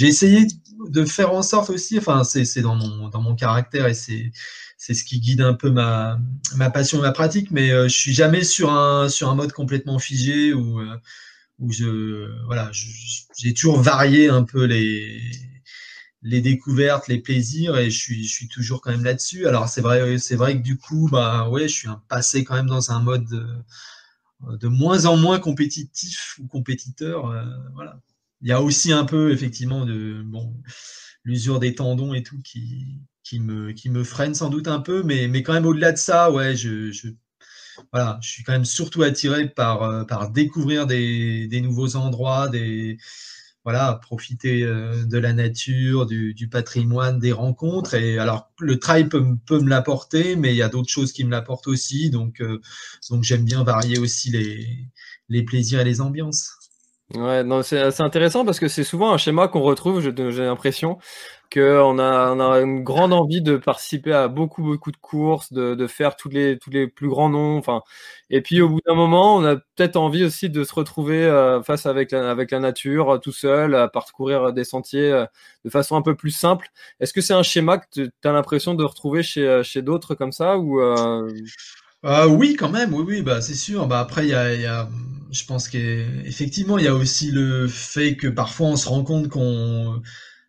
essayé de faire en sorte aussi, enfin c'est dans mon, dans mon caractère et c'est c'est ce qui guide un peu ma, ma passion et ma pratique, mais euh, je suis jamais sur un, sur un mode complètement figé ou euh, où je voilà, j'ai toujours varié un peu les les découvertes, les plaisirs, et je suis, je suis toujours quand même là-dessus. Alors c'est vrai, c'est vrai que du coup, bah ouais, je suis passé quand même dans un mode de, de moins en moins compétitif ou compétiteur. Euh, voilà. Il y a aussi un peu effectivement de bon l'usure des tendons et tout qui, qui me qui me freine sans doute un peu, mais mais quand même au-delà de ça, ouais, je, je voilà, je suis quand même surtout attiré par, euh, par découvrir des, nouveaux endroits, des, voilà, profiter euh, de la nature, du, patrimoine, des rencontres. Et alors, le trail peut, me l'apporter, mais il y a d'autres choses qui me l'apportent aussi. Donc, euh, donc j'aime bien varier aussi les, les plaisirs et les ambiances. Ouais, c'est intéressant parce que c'est souvent un schéma qu'on retrouve, j'ai l'impression, on a une grande envie de participer à beaucoup, beaucoup de courses, de, faire tous les, tous les plus grands noms. Enfin, et puis au bout d'un moment, on a peut-être envie aussi de se retrouver euh, face avec la, avec la nature, tout seul, à parcourir des sentiers euh, de façon un peu plus simple. Est-ce que c'est un schéma que tu as l'impression de retrouver chez, euh, chez d'autres comme ça ou oui, quand même, oui, oui, bah c'est sûr. Bah après, il y a, je pense qu'effectivement, il y a aussi le fait que parfois on se rend compte qu'on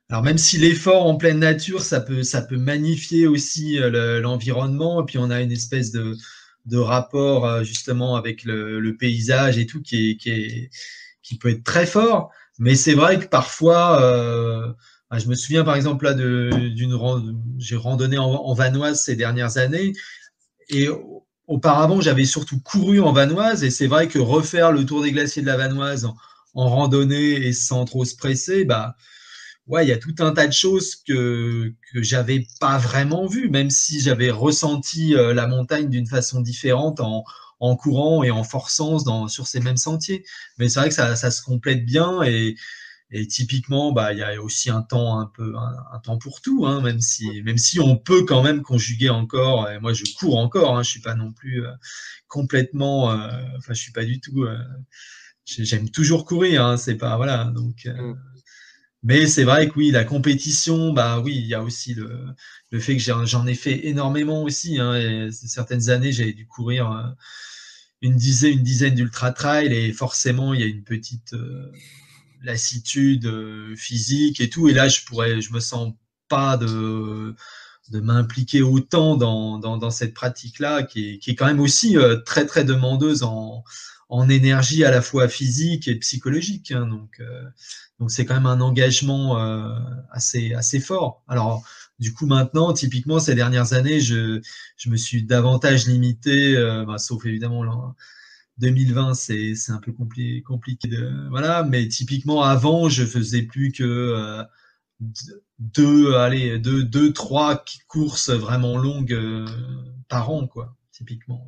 alors même si l'effort en pleine nature, ça peut, ça peut magnifier aussi euh, l'environnement, et puis on a une espèce de, de rapport euh, justement avec le, le, paysage et tout qui, est, qui, est, qui peut être très fort. Mais c'est vrai que parfois, euh, bah, je me souviens par exemple là d'une j'ai randonné en, vanoise ces dernières années, et auparavant j'avais surtout couru en vanoise, et c'est vrai que refaire le tour des glaciers de la vanoise en, en randonnée et sans trop se presser, bah ouais, il y a tout un tas de choses que que j'avais pas vraiment vues, même si j'avais ressenti euh, la montagne d'une façon différente en en courant et en forçant sur ces mêmes sentiers. Mais c'est vrai que ça, ça se complète bien et, et typiquement, bah, il y a aussi un temps un peu, un, temps pour tout, hein, même si, même si on peut quand même conjuguer encore. Moi, je cours encore. Hein, je suis pas non plus euh, complètement. Euh, enfin, je suis pas du tout. J'aime toujours courir. Hein, c'est pas voilà. Donc, mmh. Mais c'est vrai que oui, la compétition, bah oui, il y a aussi le, le fait que j'en ai fait énormément aussi. Hein, certaines années, j'ai dû courir euh, une dizaine, une dizaine d'ultra trail et forcément, il y a une petite euh, lassitude euh, physique et tout. Et là, je pourrais, je me sens pas de de m'impliquer autant dans, dans, dans cette pratique-là, qui est, qui est quand même aussi très très demandeuse en, en énergie à la fois physique et psychologique. Hein, donc, euh, donc c'est quand même un engagement euh, assez assez fort. Alors, du coup, maintenant, typiquement ces dernières années, je je me suis davantage limité, euh, bah, sauf évidemment là, 2020, c'est un peu compliqué compliqué de voilà, mais typiquement avant, je faisais plus que deux, allez, deux, deux, trois courses vraiment longues par an, quoi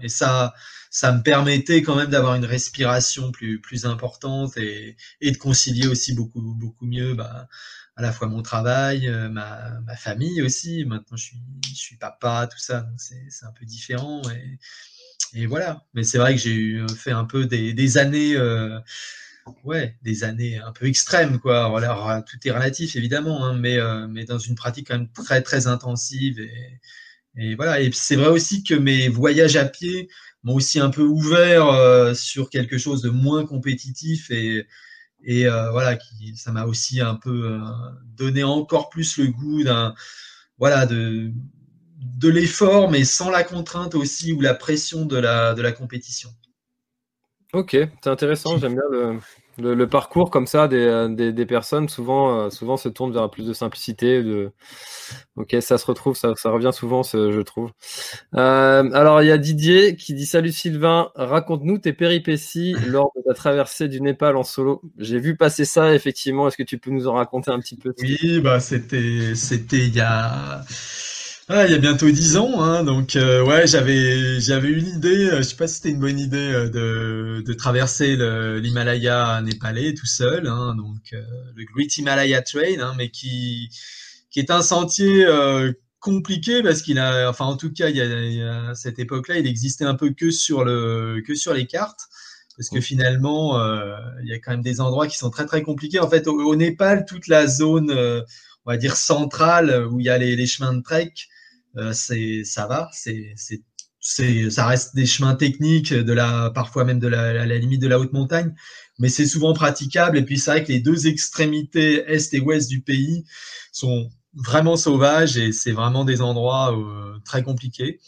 Et ça, ça me permettait quand même d'avoir une respiration plus, plus importante et, et de concilier aussi beaucoup, beaucoup mieux bah, à la fois mon travail, ma, ma, famille aussi. Maintenant, je suis, je suis papa, tout ça, donc c'est un peu différent. Et, et voilà. Mais c'est vrai que j'ai fait un peu des, années ouais, des années un peu extrêmes, quoi. Alors, tout est relatif, évidemment, hein, mais, euh, mais dans une pratique quand même très, très intensive. Et, et voilà. Et c'est vrai aussi que mes voyages à pied m'ont aussi un peu ouvert euh, sur quelque chose de moins compétitif et, euh, voilà, qui, ça m'a aussi un peu donné encore plus le goût d'un, voilà, de, de l'effort, mais sans la contrainte aussi ou la pression de la, de la compétition. Ok, c'est intéressant, j'aime bien le, parcours comme ça des, euh, des, personnes, souvent, euh, souvent se tournent vers plus de simplicité. De... Ok, ça se retrouve, ça, ça revient souvent, je trouve. Euh, alors, il y a Didier qui dit Salut Sylvain, raconte-nous tes péripéties lors de ta traversée du Népal en solo. J'ai vu passer ça, effectivement. Est-ce que tu peux nous en raconter un petit peu? Oui, bah, c'était il y a ah, il y a bientôt dix ans, hein, donc euh, ouais, j'avais j'avais une idée, euh, je sais pas si c'était une bonne idée euh, de, de traverser l'Himalaya népalais tout seul, hein, donc le Great Himalaya Trail, hein, mais qui qui est un sentier compliqué parce qu'il a, enfin en tout cas, il y a, à cette époque-là, il existait un peu que sur le que sur les cartes parce que finalement, il y a quand même des endroits qui sont très très compliqués. En fait, au, Népal, toute la zone, on va dire centrale, où il y a les, les chemins de trek, euh, c'est ça va, c'est ça reste des chemins techniques de la parfois même de la, la limite de la haute montagne mais c'est souvent praticable. Et puis c'est vrai que les deux extrémités est et ouest du pays sont vraiment sauvages et c'est vraiment des endroits euh, très compliqués.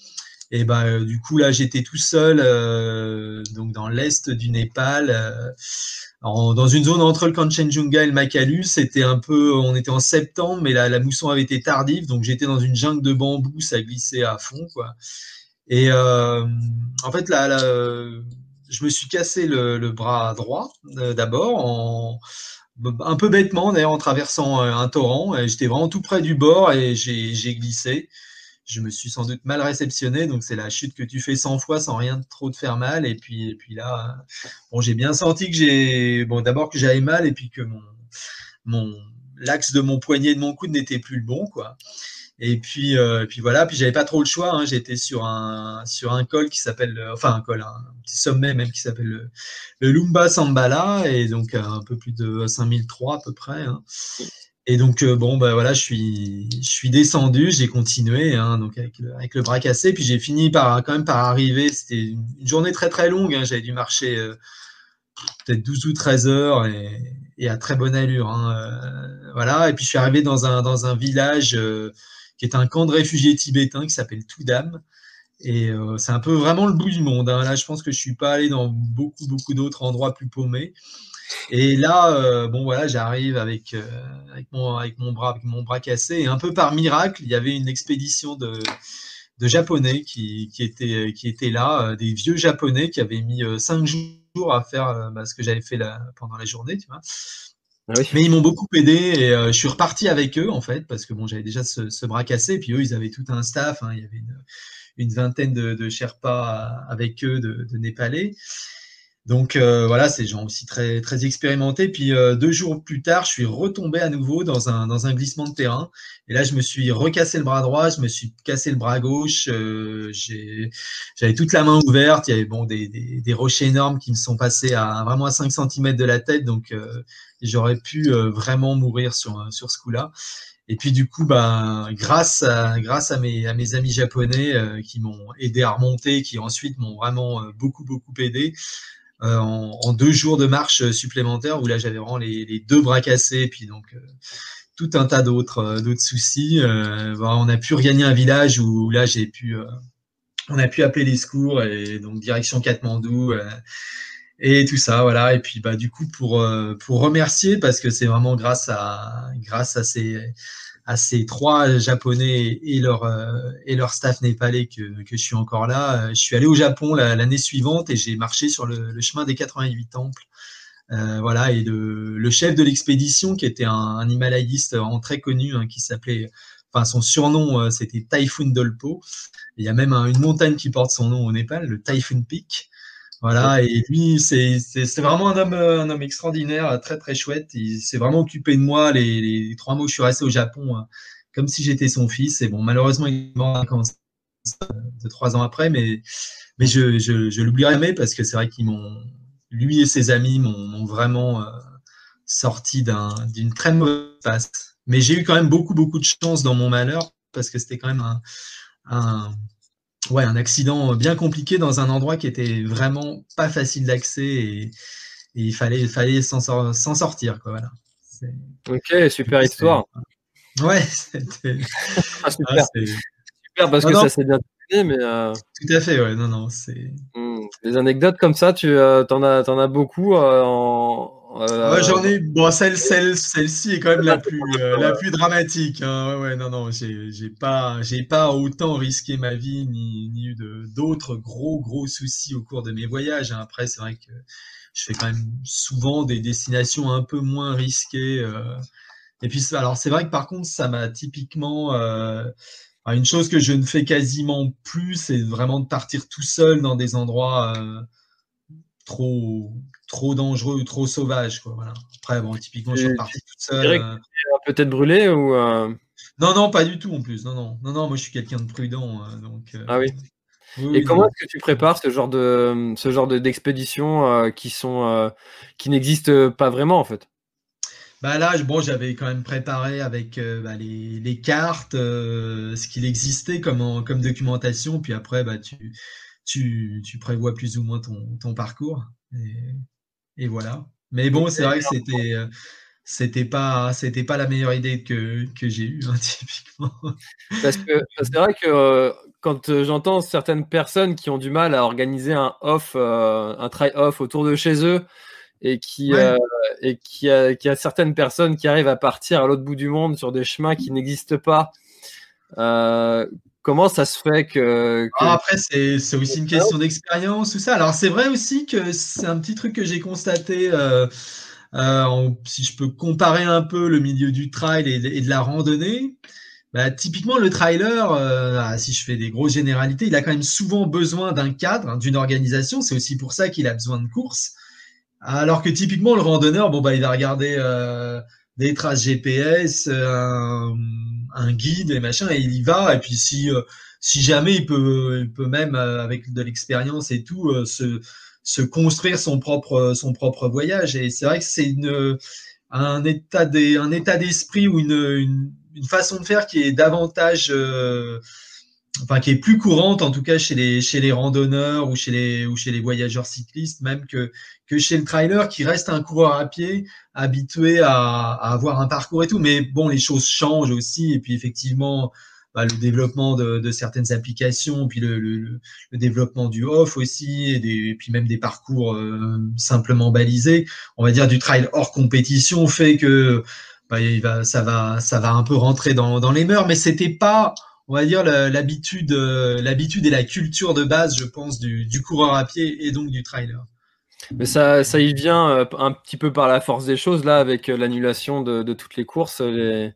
Et ben euh, du coup là j'étais tout seul donc dans l'est du Népal dans une zone entre le Kanchenjunga et le Makalu, c'était un peu, on était en septembre, mais la, la mousson avait été tardive, donc j'étais dans une jungle de bambou, ça glissait à fond, quoi. Et euh, en fait, là, je me suis cassé le, le bras droit euh, d'abord, en, un peu bêtement d'ailleurs en traversant un torrent. J'étais vraiment tout près du bord et j'ai glissé je me suis sans doute mal réceptionné, donc c'est la chute que tu fais 100 fois sans rien trop te faire mal. Et puis, et puis là, bon, j'ai bien senti que j'ai, bon, d'abord que j'avais mal et puis que mon, mon, l'axe de mon poignet et de mon coude n'était plus le bon, quoi. Et puis, euh, puis voilà, puis j'avais pas trop le choix. Hein. J'étais sur un sur un col qui s'appelle, enfin un col, un petit sommet même qui s'appelle le, Lumba Sambala, et donc un peu plus de 5003 à peu près. Hein. Et donc euh, bon bah voilà, je suis descendu, j'ai continué hein, donc avec le, avec bras cassé, puis j'ai fini par quand même par arriver. C'était une, journée très très longue, hein, j'avais dû marcher euh, peut-être 12 ou 13 heures et, à très bonne allure. Hein, euh, voilà, et puis je suis arrivé dans un dans un village qui est un camp de réfugiés tibétains qui s'appelle Toudam. Et c'est un peu vraiment le bout du monde. Là, je pense que je suis pas allé dans beaucoup beaucoup d'autres endroits plus paumés. Et là, euh, bon voilà, j'arrive avec, euh, avec, mon, avec, mon bras, avec mon bras cassé. Et un peu par miracle, il y avait une expédition de, de Japonais qui, qui, était, qui était là, euh, des vieux Japonais qui avaient mis cinq jours à faire bah, ce que j'avais fait pendant la journée, tu vois. Ah Mais ils m'ont beaucoup aidé et je suis reparti avec eux en fait parce que bon j'avais déjà ce, ce, bras cassé et puis eux ils avaient tout un staff, hein, il y avait une, une vingtaine de, de Sherpas avec eux de, de Népalais donc euh, voilà, c'est gens aussi très très expérimentés. Puis euh, deux jours plus tard, je suis retombé à nouveau dans un dans un glissement de terrain. Et là, je me suis recassé le bras droit, je me suis cassé le bras gauche. Euh, j'avais toute la main ouverte. Il y avait bon des, des, des, rochers énormes qui me sont passés à vraiment à 5 cm de la tête. Donc j'aurais pu vraiment mourir sur sur ce coup-là. Et puis du coup, bah, grâce à grâce à mes à mes amis japonais qui m'ont aidé à remonter, qui ensuite m'ont vraiment beaucoup beaucoup aidé. Euh, en, deux jours de marche supplémentaires où là j'avais vraiment les, deux bras cassés et puis donc euh, tout un tas d'autres euh, d'autres soucis. on a pu regagner un village où, là j'ai pu on a pu appeler les secours et donc direction Katmandou et tout ça voilà et puis bah du coup pour pour remercier parce que c'est vraiment grâce à grâce à ces à ces trois japonais et leur euh, et leur staff népalais que, que je suis encore là. Euh, je suis allé au Japon l'année suivante et j'ai marché sur le, chemin des 88 temples. Euh, voilà et le, chef de l'expédition qui était un, himalayiste très connu hein, qui s'appelait enfin son surnom c'était Typhoon Dolpo. Il y a même une montagne qui porte son nom au Népal, le Typhoon Peak. Voilà, et lui, c'est vraiment un homme, un homme extraordinaire, très très chouette. Il s'est vraiment occupé de moi les, les, trois mois où je suis resté au Japon, hein, comme si j'étais son fils. Et bon, malheureusement, il est mort de trois ans après, mais, mais je, je, je l'oublierai jamais parce que c'est vrai qu'ils m'ont, lui et ses amis m'ont vraiment euh, sorti d'une très mauvaise passe. Mais j'ai eu quand même beaucoup, beaucoup de chance dans mon malheur parce que c'était quand même un, un ouais, un accident bien compliqué dans un endroit qui était vraiment pas facile d'accès et, il fallait, fallait s'en sortir. Quoi, voilà. Ok, super histoire. <laughs> Ouais, c'était <laughs> ah, super. super. parce que ça s'est bien terminé, mais. Euh, Tout à fait, ouais, non, non. Hmm, des anecdotes comme ça, tu euh, en, as, en as beaucoup euh, en, euh, j'en ai. Bon, celle, celle, celle-ci est quand même la plus, euh, la plus dramatique. Hein. Ouais, non, non, j'ai, pas, j'ai pas autant risqué ma vie ni, ni eu d'autres gros, gros soucis au cours de mes voyages. Hein. Après, c'est vrai que je fais quand même souvent des destinations un peu moins risquées. Euh. Et puis, alors, c'est vrai que par contre, ça m'a typiquement. une chose que je ne fais quasiment plus, c'est vraiment de partir tout seul dans des endroits trop, trop dangereux, trop sauvage. Quoi, voilà. Après, bon, typiquement, je suis parti tout seul. Euh... Peut-être brûlé ou. Euh... Non, non, pas du tout en plus. Non, non, non, non moi je suis quelqu'un de prudent. Euh, donc, euh, ah oui. Et comment est-ce que tu prépares ce genre de ce genre d'expéditions qui sont qui n'existent pas vraiment en fait? Bah là, bon, j'avais quand même préparé avec bah, les, les, cartes, ce qu'il existait comme, comme documentation, puis après, bah, tu, tu, tu prévois plus ou moins ton, ton parcours. Et, voilà. Mais bon, c'est vrai que c'était euh, c'était pas c'était pas la meilleure idée que, que j'ai eue hein, <laughs> typiquement. Parce que c'est vrai que euh, quand euh, j'entends certaines personnes qui ont du mal à organiser un off, un try off autour de chez eux, et qui et qui a, qui a certaines personnes qui arrivent à partir à l'autre bout du monde sur des chemins qui n'existent pas. Comment ça se fait que. Ah, après, c'est aussi une question d'expérience, tout ça. Alors, c'est vrai aussi que c'est un petit truc que j'ai constaté. Euh, euh, si je peux comparer un peu le milieu du trail et, de la randonnée, bah, typiquement le trailer, euh, ah, si je fais des grosses généralités, il a quand même souvent besoin d'un cadre, d'une organisation. C'est aussi pour ça qu'il a besoin de courses. Alors que typiquement le randonneur, bon bah il va regarder des traces GPS, un, un, guide et machin, et il y va. Et puis si euh, si jamais il peut, il peut même euh, avec de l'expérience et tout euh, se se construire son propre son propre voyage. Et c'est vrai que c'est une un état d'esprit ou une, une, façon de faire qui est davantage enfin qui est plus courante en tout cas chez les chez les randonneurs ou chez les ou chez les voyageurs cyclistes même que que chez le trailer qui reste un coureur à pied habitué à, à avoir un parcours et tout. Mais bon les choses changent aussi. Et puis effectivement bah, le développement de, de, certaines applications puis le, le, le, développement du off aussi et, des, et puis même des parcours euh, simplement balisés. On va dire du trail hors compétition fait que bah, il va ça va ça va un peu rentrer dans, dans les mœurs. Mais c'était pas on va dire l'habitude, euh, l'habitude et la culture de base, je pense, du, coureur à pied et donc du trailer. Mais ça, ça y vient euh, un petit peu par la force des choses là, avec euh, l'annulation de, toutes les courses. Les,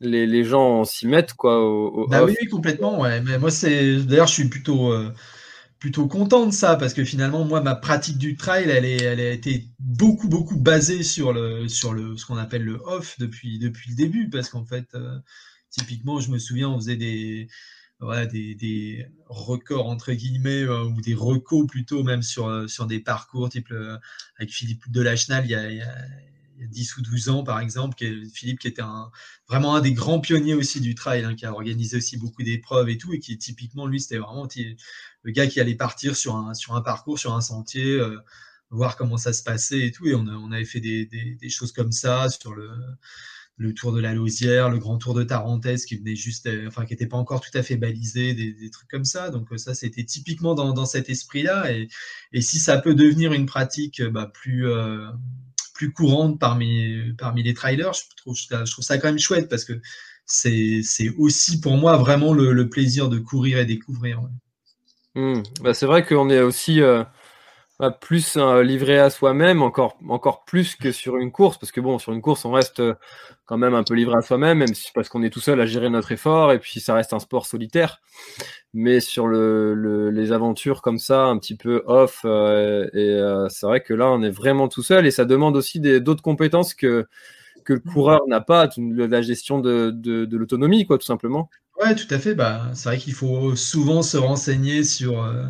les, gens s'y mettent quoi. bah oui, complètement. Ouais. Mais moi, c'est d'ailleurs, je suis plutôt plutôt content de ça parce que finalement, moi, ma pratique du trail, elle, est, elle a été beaucoup beaucoup basée sur le sur le ce qu'on appelle le off depuis depuis le début parce qu'en fait. Typiquement, je me souviens, on faisait des, voilà, des, records entre guillemets euh, ou des recos plutôt même sur, euh, sur des parcours type euh, avec Philippe Delachenal il y, a, il, y a, 10 ou 12 ans par exemple Philippe qui était vraiment un des grands pionniers aussi du trail hein, qui a organisé aussi beaucoup d'épreuves et tout et qui typiquement lui c'était vraiment le gars qui allait partir sur un, sur un parcours sur un sentier voir comment ça se passait et tout et on, avait fait des, des choses comme ça sur le le Tour de la Lausière, le Grand Tour de Tarentaise qui venait juste, euh, enfin qui n'était pas encore tout à fait balisé, des, trucs comme ça. Donc euh, ça, c'était typiquement dans, cet esprit-là. Et, si ça peut devenir une pratique euh, bah, plus plus courante parmi parmi les trailers, je trouve, ça quand même chouette parce que c'est aussi pour moi vraiment le, plaisir de courir et découvrir. Mmh. Bah, c'est vrai qu'on est aussi plus livré à soi-même, encore, plus que sur une course, parce que bon, sur une course, on reste quand même un peu livré à soi-même, même si, parce qu'on est tout seul à gérer notre effort, et puis ça reste un sport solitaire. Mais sur le, les aventures comme ça, un petit peu off, euh, et euh, c'est vrai que là, on est vraiment tout seul, et ça demande aussi d'autres compétences que, que le coureur n'a pas, la gestion de, l'autonomie, quoi, tout simplement. Ouais, tout à fait. Bah, c'est vrai qu'il faut souvent se renseigner sur. Euh,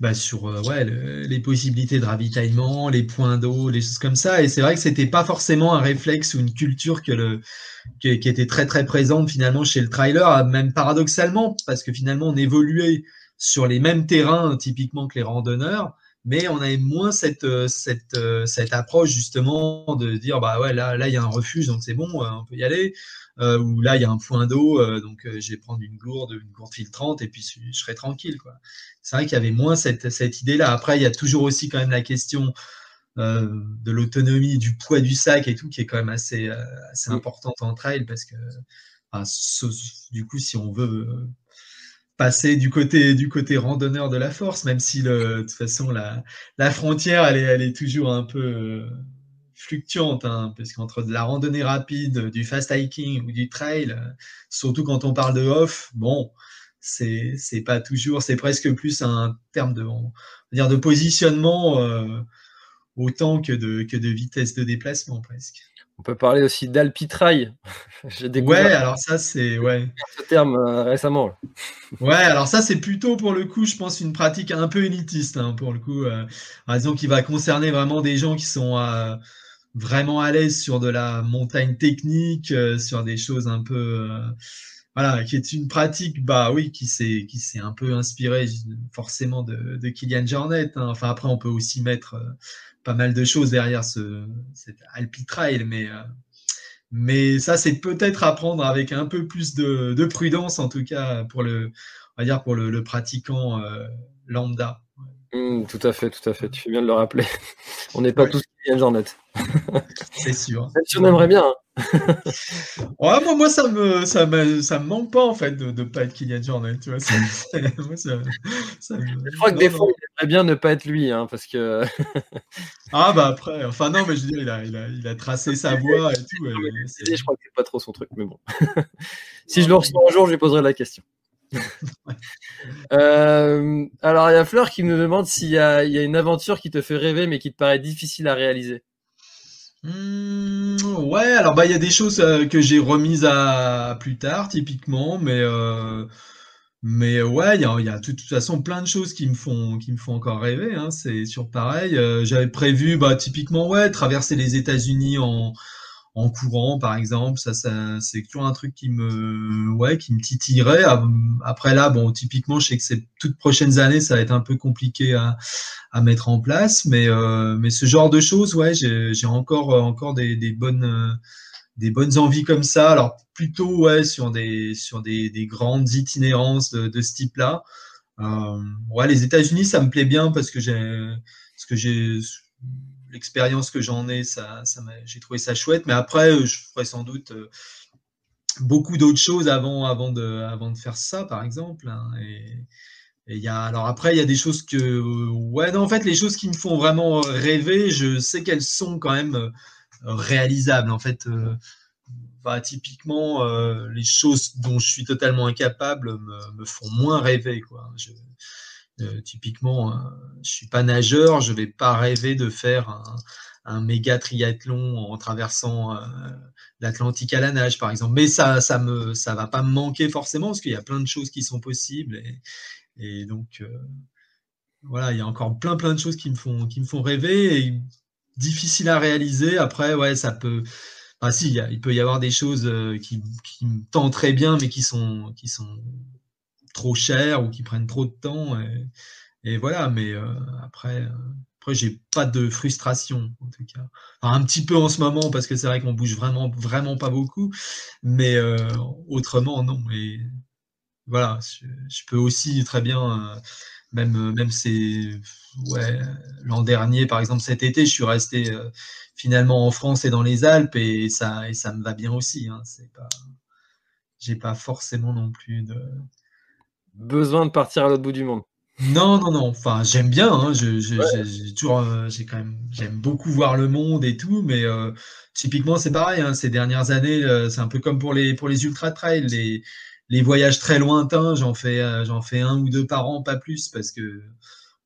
bah, sur euh, ouais, les possibilités de ravitaillement, les points d'eau, les choses comme ça. Et c'est vrai que c'était pas forcément un réflexe ou une culture que le, qui, était très très présente finalement chez le trailer, même paradoxalement, parce que finalement on évoluait sur les mêmes terrains typiquement que les randonneurs, mais on avait moins cette, euh, cette, euh, cette approche justement de dire bah ouais là là il y a un refuge donc c'est bon on peut y aller euh, ou là il y a un point d'eau, euh, donc euh, je vais prendre une gourde, une gourde filtrante et puis je, serai tranquille. C'est vrai qu'il y avait moins cette, cette idée-là. Après, il y a toujours aussi quand même la question de l'autonomie, du poids du sac et tout, qui est quand même assez, assez importante en trail parce que du coup, si on veut passer du côté du côté randonneur de la force, même si le, de toute façon la, la frontière elle est, elle est toujours un peu fluctuante, hein, parce qu'entre de la randonnée rapide, du fast hiking ou du trail, euh, surtout quand on parle de off, bon, c'est pas toujours, c'est presque plus un terme de, dire de positionnement euh, autant que de que de vitesse de déplacement presque. On peut parler aussi d'alpitrail. <laughs> ouais, alors ça c'est ouais. Ce terme euh, récemment. ouais, alors ça c'est plutôt pour le coup, je pense une pratique un peu élitiste hein, pour le coup, par exemple qui va concerner vraiment des gens qui sont à vraiment à l'aise sur de la montagne technique, euh, sur des choses un peu, euh, voilà, qui est une pratique, bah oui, qui s'est qui s'est un peu inspiré forcément de, de Kylian Jornet. Hein. Enfin après, on peut aussi mettre euh, pas mal de choses derrière ce cet Alpitrail, mais mais ça c'est peut-être à prendre avec un peu plus de, de, prudence en tout cas pour le, on va dire pour le, le pratiquant lambda. Mmh, tout à fait, tout à fait. Tu fais bien de le rappeler. <laughs> On n'est pas tous Jornet. C'est sûr. on aimerait bien. Hein. <laughs> ouais, moi, moi, ça me, ça me, ça me manque pas en fait de ne pas être Kylian Jornet. Tu vois, <laughs> moi, ça, Je crois que des fois, il aimerait bien ne pas être lui, hein, parce que. <laughs> ah bah après, enfin non, mais je veux dire, il a, il a, il a tracé sa voie et tout. je crois que c'est pas trop son truc, mais bon. si je le reçois un jour, je lui poserai la question. <laughs> Euh, alors, il y a Fleur qui nous demande s'il y, a, une aventure qui te fait rêver mais qui te paraît difficile à réaliser. Hmm, ouais, alors bah il y a des choses euh, que j'ai remises à, plus tard typiquement, mais euh, mais ouais, il y a, de toute façon plein de choses qui me font qui me font encore rêver. Hein, c'est sur pareil. J'avais prévu bah typiquement ouais traverser les États-Unis en en courant, par exemple. Ça, c'est toujours un truc qui me, ouais, qui me titillerait. Après là, bon, typiquement, je sais que ces toutes prochaines années, ça va être un peu compliqué à, mettre en place, mais, euh, mais ce genre de choses, ouais, j'ai encore, encore des, bonnes, des bonnes envies comme ça. Alors plutôt, ouais, sur des, sur des, des grandes itinérances de, ce type-là. Euh, ouais, les États-Unis, ça me plaît bien parce que j'ai, parce que j'ai l'expérience que j'en ai, j'ai trouvé ça chouette. Mais après, euh, je ferai sans doute euh, beaucoup d'autres choses avant, de, faire ça, par exemple. Hein. Et, alors après, il y a des choses que, ouais, non, en fait, les choses qui me font vraiment rêver, je sais qu'elles sont quand même euh, réalisables. En fait, bah, typiquement, les choses dont je suis totalement incapable me, font moins rêver. Quoi. Euh, typiquement, euh, je suis pas nageur, je vais pas rêver de faire un, méga triathlon en traversant euh, l'Atlantique à la nage, par exemple. Mais ça, ça me, ça va pas me manquer forcément parce qu'il y a plein de choses qui sont possibles et, donc voilà, il y a encore plein plein de choses qui me font, qui me font rêver et difficiles à réaliser. Après, ouais, ça peut. Ah si, il, peut y avoir des choses qui, qui me tentent très bien, mais qui sont, qui sont trop cher ou qui prennent trop de temps. Et, voilà, mais euh, après, euh, après j'ai pas de frustration en tout cas. un petit peu en ce moment parce que c'est vrai qu'on bouge vraiment, vraiment pas beaucoup, mais euh, autrement non. Et voilà, je, peux aussi très bien. même même c'est l'an dernier par exemple cet été je suis resté finalement en France et dans les Alpes et ça et ça me va bien aussi hein, c'est pas j'ai pas forcément non plus de besoin de partir à l'autre bout du monde. Non, non, non. Enfin, j'aime bien. Hein. Je, j'ai toujours, euh, j'ai quand même, j'aime beaucoup voir le monde et tout, mais euh, typiquement, c'est pareil. Hein. Ces dernières années, euh, c'est un peu comme pour les pour les ultra trails, les les voyages très lointains. J'en fais, j'en fais un ou deux par an, pas plus, parce que,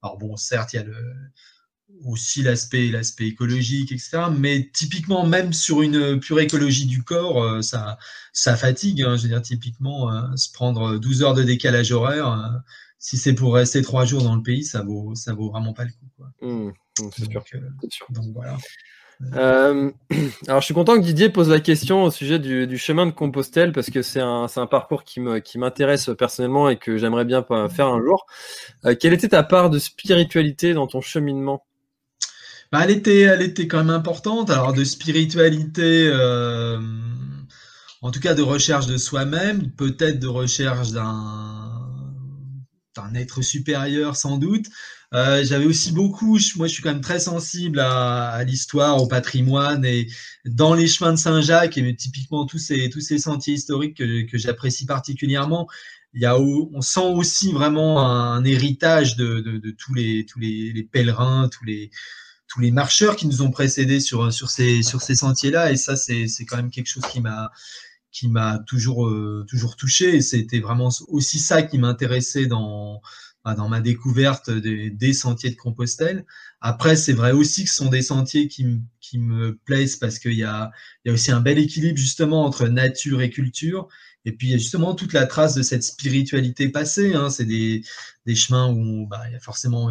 alors bon, certes, il y a le aussi l'aspect l'aspect écologique, etc. Mais typiquement, même sur une pure écologie du corps, ça ça fatigue. Hein. Je veux dire, typiquement, se prendre 12 heures de décalage horaire si c'est pour rester trois jours dans le pays, ça vaut, ça vaut vraiment pas le coup. Mmh, mmh, c'est sûr. Euh, euh, <clears throat> alors, je suis content que Didier pose la question au sujet du, chemin de Compostelle parce que c'est un, un, parcours qui m'intéresse personnellement et que j'aimerais bien faire un jour. Euh, quelle était ta part de spiritualité dans ton cheminement? Bah, elle, était, quand même importante. Alors, de spiritualité, en tout cas de recherche de soi-même, peut-être de recherche d'un un être supérieur sans doute. Euh, j'avais aussi beaucoup, moi je suis quand même très sensible à, l'histoire, au patrimoine et dans les chemins de Saint-Jacques et typiquement tous ces, tous ces sentiers historiques que, j'apprécie particulièrement, il y a, on sent aussi vraiment un, héritage de, de, tous, les, tous les, pèlerins, tous les, tous les marcheurs qui nous ont précédés sur, sur ces, sur ces sentiers-là et ça c'est quand même quelque chose qui m'a qui m'a toujours euh, toujours touché. C'était vraiment aussi ça qui m'intéressait dans bah, dans ma découverte des, des, sentiers de Compostelle. Après, c'est vrai aussi que ce sont des sentiers qui, qui me plaisent parce qu'il y a, y a aussi un bel équilibre justement entre nature et culture. Et puis, il y a justement toute la trace de cette spiritualité passée. Hein. C'est des, des chemins où bah, il y a forcément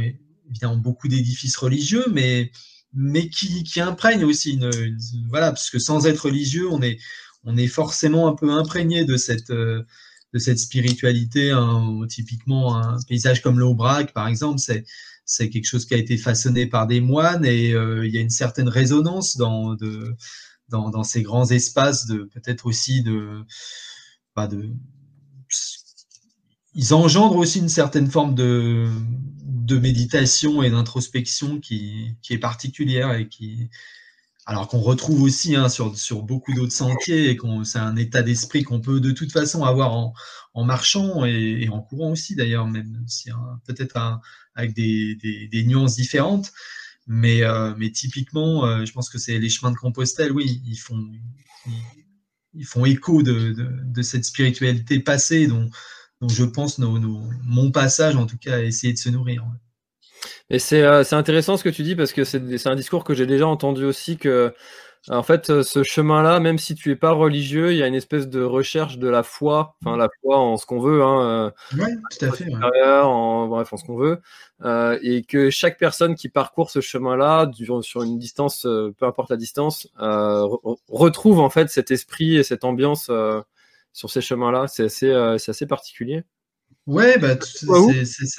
évidemment beaucoup d'édifices religieux, mais, mais qui, qui imprègnent aussi une, Voilà, parce que sans être religieux, on est, on est forcément un peu imprégné de cette, euh, de cette spiritualité. Hein. Typiquement, un paysage comme l'Aubrac, par exemple, c'est c'est quelque chose qui a été façonné par des moines et euh, il y a une certaine résonance dans, de, dans, ces grands espaces de peut-être aussi de, de ils engendrent aussi une certaine forme de, de méditation et d'introspection qui, qui est particulière et qui, alors qu'on retrouve aussi hein, sur, sur beaucoup d'autres sentiers et qu'on c'est un état d'esprit qu'on peut de toute façon avoir en, en marchant et, en courant aussi d'ailleurs, même si peut-être avec des, des, des, nuances différentes. Mais, euh, mais typiquement, euh, je pense que c'est les chemins de Compostelle, oui, ils font, ils, font écho de, de, de, cette spiritualité passée dont, dont je pense nos, nos, mon passage, en tout cas, a essayé de se nourrir. Et euh, c'est intéressant ce que tu dis parce que c'est un discours que j'ai déjà entendu aussi que en fait euh, ce chemin-là, même si tu es pas religieux, il y a une espèce de recherche de la foi, enfin la foi en ce qu'on veut, hein, euh, ouais, tout à fait, en bref en ce qu'on veut, euh, et que chaque personne qui parcourt ce chemin-là sur une distance, peu importe la distance, retrouve en fait cet esprit et cette ambiance sur ces chemins-là. C'est assez, assez particulier. Ouais, bah, c'est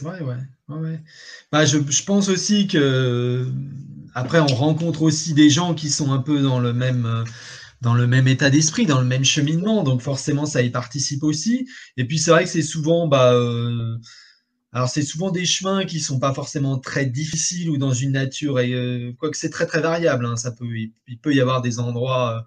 vrai, ouais. ouais, Bah, je, je, pense aussi que après on rencontre aussi des gens qui sont un peu dans le même dans le même état d'esprit, dans le même cheminement, donc forcément ça y participe aussi. Et puis c'est vrai que c'est souvent bah euh, alors c'est souvent des chemins qui sont pas forcément très difficiles ou dans une nature et euh, quoique c'est très très variable. Hein, ça peut il, peut y avoir des endroits euh,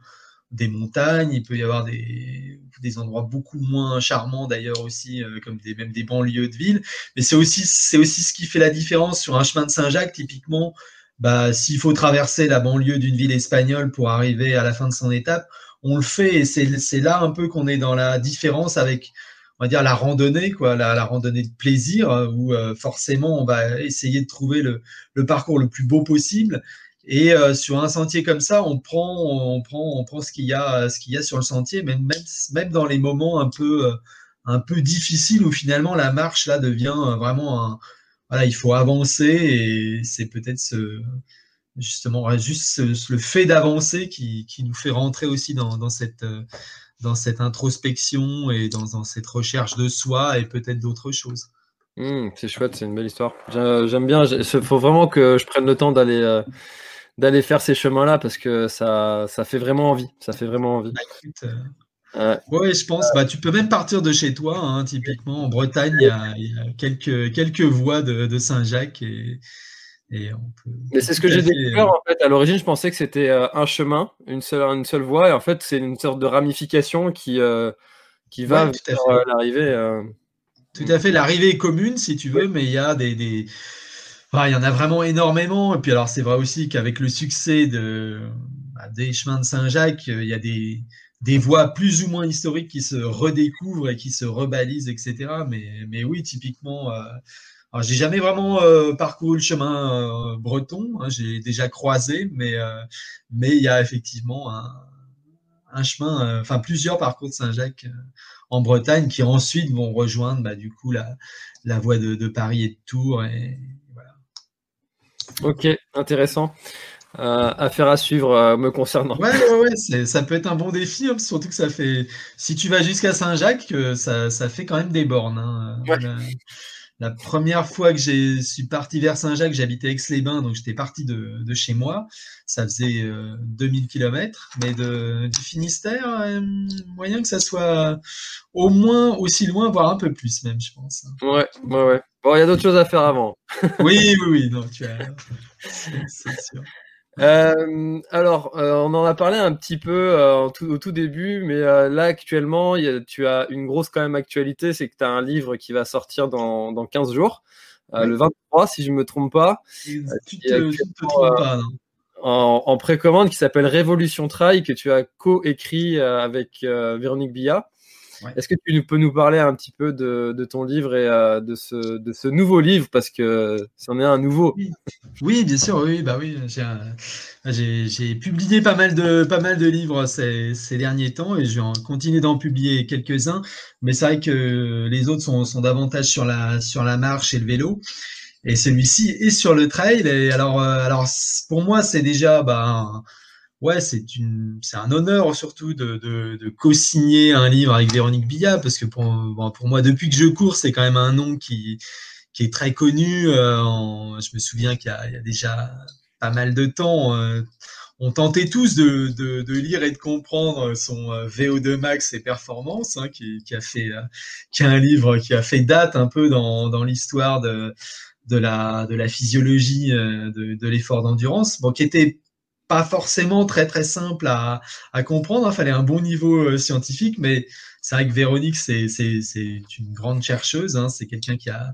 des montagnes, il peut y avoir des, des endroits beaucoup moins charmants d'ailleurs aussi, euh, comme des, même des banlieues de ville. Mais c'est aussi, c'est aussi ce qui fait la différence sur un chemin de Saint-Jacques, typiquement. Bah, s'il faut traverser la banlieue d'une ville espagnole pour arriver à la fin de son étape, on le fait et c'est là un peu qu'on est dans la différence avec, on va dire, la randonnée, quoi, la, la randonnée de plaisir, où euh, forcément on va essayer de trouver le, le parcours le plus beau possible et euh, sur un sentier comme ça, on prend, on prend, on prend ce qu'il y a, ce qu'il y a sur le sentier, même, même, même dans les moments un peu, euh, un peu difficiles où finalement la marche là devient euh, vraiment un, voilà, il faut avancer et c'est peut-être justement juste le fait d'avancer qui, qui, nous fait rentrer aussi dans, dans cette, dans cette introspection et dans, dans cette recherche de soi et peut-être d'autres choses. Mmh, c'est chouette, c'est une belle histoire. J'aime bien. Il faut vraiment que je prenne le temps d'aller d'aller faire ces chemins-là parce que ça, ça fait vraiment envie. Ça fait vraiment envie. Bah, euh, oui, je pense. Bah, tu peux même partir de chez toi. Hein, typiquement, en Bretagne, il y a, quelques, quelques voies de, de Saint-Jacques. Et, et on peut, Mais c'est ce que j'ai découvert. En fait, à l'origine, je pensais que c'était euh, un chemin, une seule, une seule voie. Et en fait, c'est une sorte de ramification qui, euh, qui va vers l'arrivée. Tout à fait. L'arrivée est commune, si tu veux, mais il y a des, des... il y en a vraiment énormément. Et puis alors, c'est vrai aussi qu'avec le succès de, bah, des chemins de Saint-Jacques, il y a des, des voies plus ou moins historiques qui se redécouvrent et qui se rebalisent, etc. Mais, mais oui, typiquement, euh, alors j'ai jamais vraiment euh, parcouru le chemin euh, breton, hein, j'ai déjà croisé, mais euh, il y a effectivement un, chemin, euh, enfin plusieurs parcours de Saint-Jacques en Bretagne qui ensuite vont rejoindre bah, du coup la, la voie de, Paris et de Tours. Ok, intéressant. Euh, affaire à suivre euh, me concernant. Ouais, ouais, ouais ça peut être un bon défi, hein, surtout que ça fait. Si tu vas jusqu'à Saint-Jacques, ça, ça, fait quand même des bornes. Hein. Ouais. La, la, première fois que je suis parti vers Saint-Jacques, j'habitais Aix-les-Bains, donc j'étais parti de, de, chez moi. Ça faisait euh, 2000 km, mais de, du Finistère, euh, moyen que ça soit au moins aussi loin, voire un peu plus même, je pense. Hein. Ouais, ouais, ouais. Bon, il y a d'autres choses à faire avant. <laughs> oui, oui, oui, non, tu as. C'est sûr. Euh, alors, euh, on en a parlé un petit peu euh, tout, au tout début, mais euh, là actuellement, y a, tu as une grosse quand même actualité, c'est que tu as un livre qui va sortir dans, dans 15 jours, oui. le 23 si je me trompe pas. Tu te, te trompes pas, non? en, en précommande qui s'appelle Révolution Trail que tu as co-écrit avec Véronique Billa. Ouais. Est-ce que tu peux nous parler un petit peu de, de ton livre et euh, de, ce, de ce nouveau livre? Parce que c'en est un nouveau Oui, oui bien sûr, oui, bah oui. J'ai publié pas mal de, pas mal de livres ces, ces derniers temps et je vais continuer d'en publier quelques-uns. Mais c'est vrai que les autres sont, sont davantage sur la, sur la marche et le vélo. Et celui-ci est sur le trail. Et alors, euh, alors pour moi, c'est déjà bah, ouais, c'est une, c'est un honneur surtout de, de, de co-signer un livre avec Véronique Billa parce que pour, pour moi, depuis que je cours, c'est quand même un nom qui, qui est très connu. Euh, je me souviens qu'il y, y, a déjà pas mal de temps, euh, on tentait tous de, de, de, lire et de comprendre son euh, VO2 Max et Performance, hein, qui, qui, a fait, euh, qui a un livre qui a fait date un peu dans, dans l'histoire de, de la, de la physiologie euh, de, de l'effort d'endurance, bon, qui était pas forcément très très simple à, à comprendre. Il fallait un bon niveau euh, scientifique, mais c'est vrai que Véronique, c'est, c'est, c'est une grande chercheuse. Hein, c'est quelqu'un qui a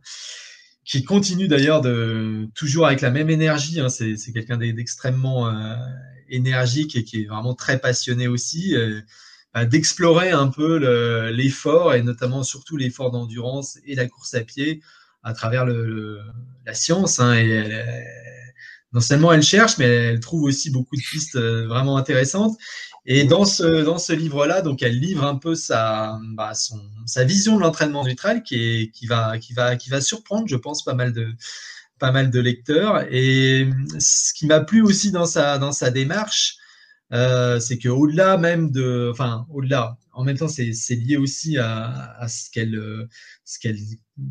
qui continue d'ailleurs de toujours avec la même énergie. Hein, c'est, quelqu'un d'extrêmement euh, énergique et qui est vraiment très passionné aussi. Euh, d'explorer un peu le, l'effort et notamment surtout l'effort d'endurance et la course à pied à travers le, le la science. Hein, non seulement elle cherche, mais elle trouve aussi beaucoup de pistes euh, vraiment intéressantes. Et dans ce, dans ce livre-là, donc elle livre un peu sa, bah, son, sa vision de l'entraînement du trail qui, est, qui, va, qui, va, qui va surprendre, je pense, pas mal de, pas mal de lecteurs. Et ce qui m'a plu aussi dans sa, dans sa démarche, euh, c'est qu'au-delà même de, enfin, au-delà, en même temps, c'est lié aussi à, à ce qu'elle, ce qu'elle,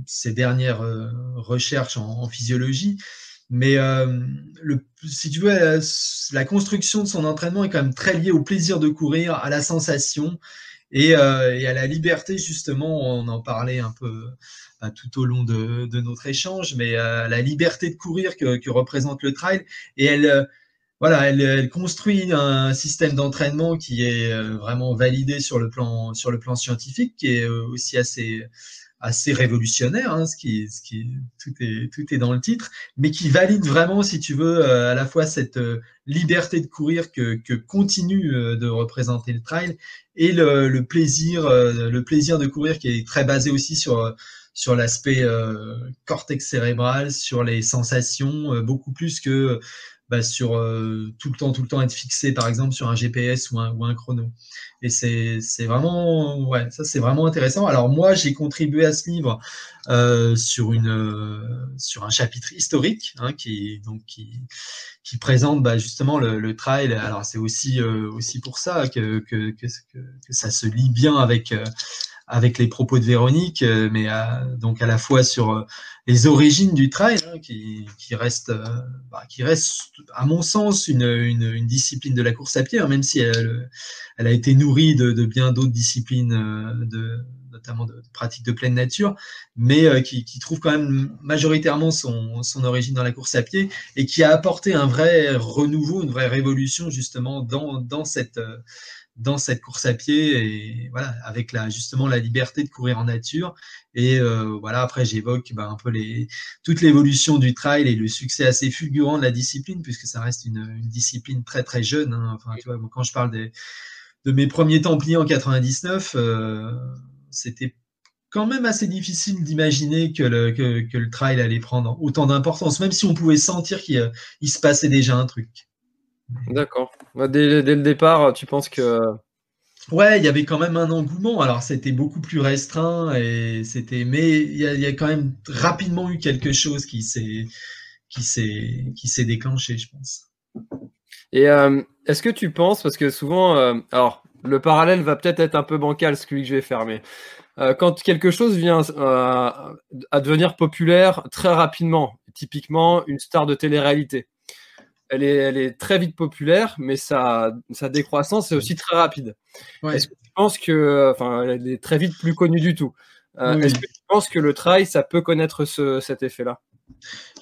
ses dernières euh, recherches en, en physiologie. Mais euh, le, si tu veux, la, la, construction de son entraînement est quand même très liée au plaisir de courir, à la sensation et, euh, et à la liberté, justement. On en parlait un peu bah, tout au long de, de, notre échange, mais euh, la liberté de courir que, que, représente le trail. Et elle, euh, voilà, elle, elle, construit un système d'entraînement qui est euh, vraiment validé sur le plan, sur le plan scientifique, qui est euh, aussi assez assez révolutionnaire, hein, ce qui, ce qui tout est tout est dans le titre, mais qui valide vraiment, si tu veux, euh, à la fois cette euh, liberté de courir que, que continue euh, de représenter le trail et le, le plaisir le plaisir de courir qui est très basé aussi sur sur l'aspect cortex cérébral, sur les sensations, beaucoup plus que bah, sur euh, tout le temps, tout le temps être fixé, par exemple, sur un GPS ou un, ou chrono. Et c'est vraiment, intéressant. Alors moi, j'ai contribué à ce livre euh, euh, sur un chapitre historique, hein, qui présente bah, justement le, trail. Alors c'est aussi pour ça que que, ça se lit bien avec avec les propos de Véronique, mais à, donc à la fois sur les origines du trail, hein, qui, reste, euh, bah, qui reste, à mon sens, une, discipline de la course à pied, hein, même si elle, a été nourrie de, bien d'autres disciplines, euh, de, notamment de, pratiques de pleine nature, mais euh, qui, trouve quand même majoritairement son, origine dans la course à pied et qui a apporté un vrai renouveau, une vraie révolution justement dans cette dans cette course à pied et voilà, avec la, justement la liberté de courir en nature. Et euh, voilà, après, j'évoque ben, un peu les, toute l'évolution du trail et le succès assez fulgurant de la discipline, puisque ça reste une, discipline très très jeune. Hein. Quand je parle de mes premiers Templiers en 99, euh, c'était quand même assez difficile d'imaginer que le, que, que le trail allait prendre autant d'importance, même si on pouvait sentir qu'il se passait déjà un truc. D'accord. Bah, dès, dès, le départ, tu penses que. Ouais, il y avait quand même un engouement. Alors, c'était beaucoup plus restreint et c'était, mais il y, a, il y, a, quand même rapidement eu quelque chose qui s'est, qui s'est, qui s'est déclenché, je pense. Et euh, est-ce que tu penses, parce que souvent, euh, alors, le parallèle va peut-être être un peu bancal, celui que je vais faire, mais euh, quand quelque chose vient à devenir populaire très rapidement, typiquement une star de télé-réalité, elle est, elle est très vite populaire, mais sa, sa décroissance est aussi très rapide. Ouais. Est-ce que tu penses que, enfin, elle est très vite plus connue du tout? Euh, oui. Est-ce que tu penses que le trail, ça peut connaître ce, cet effet-là?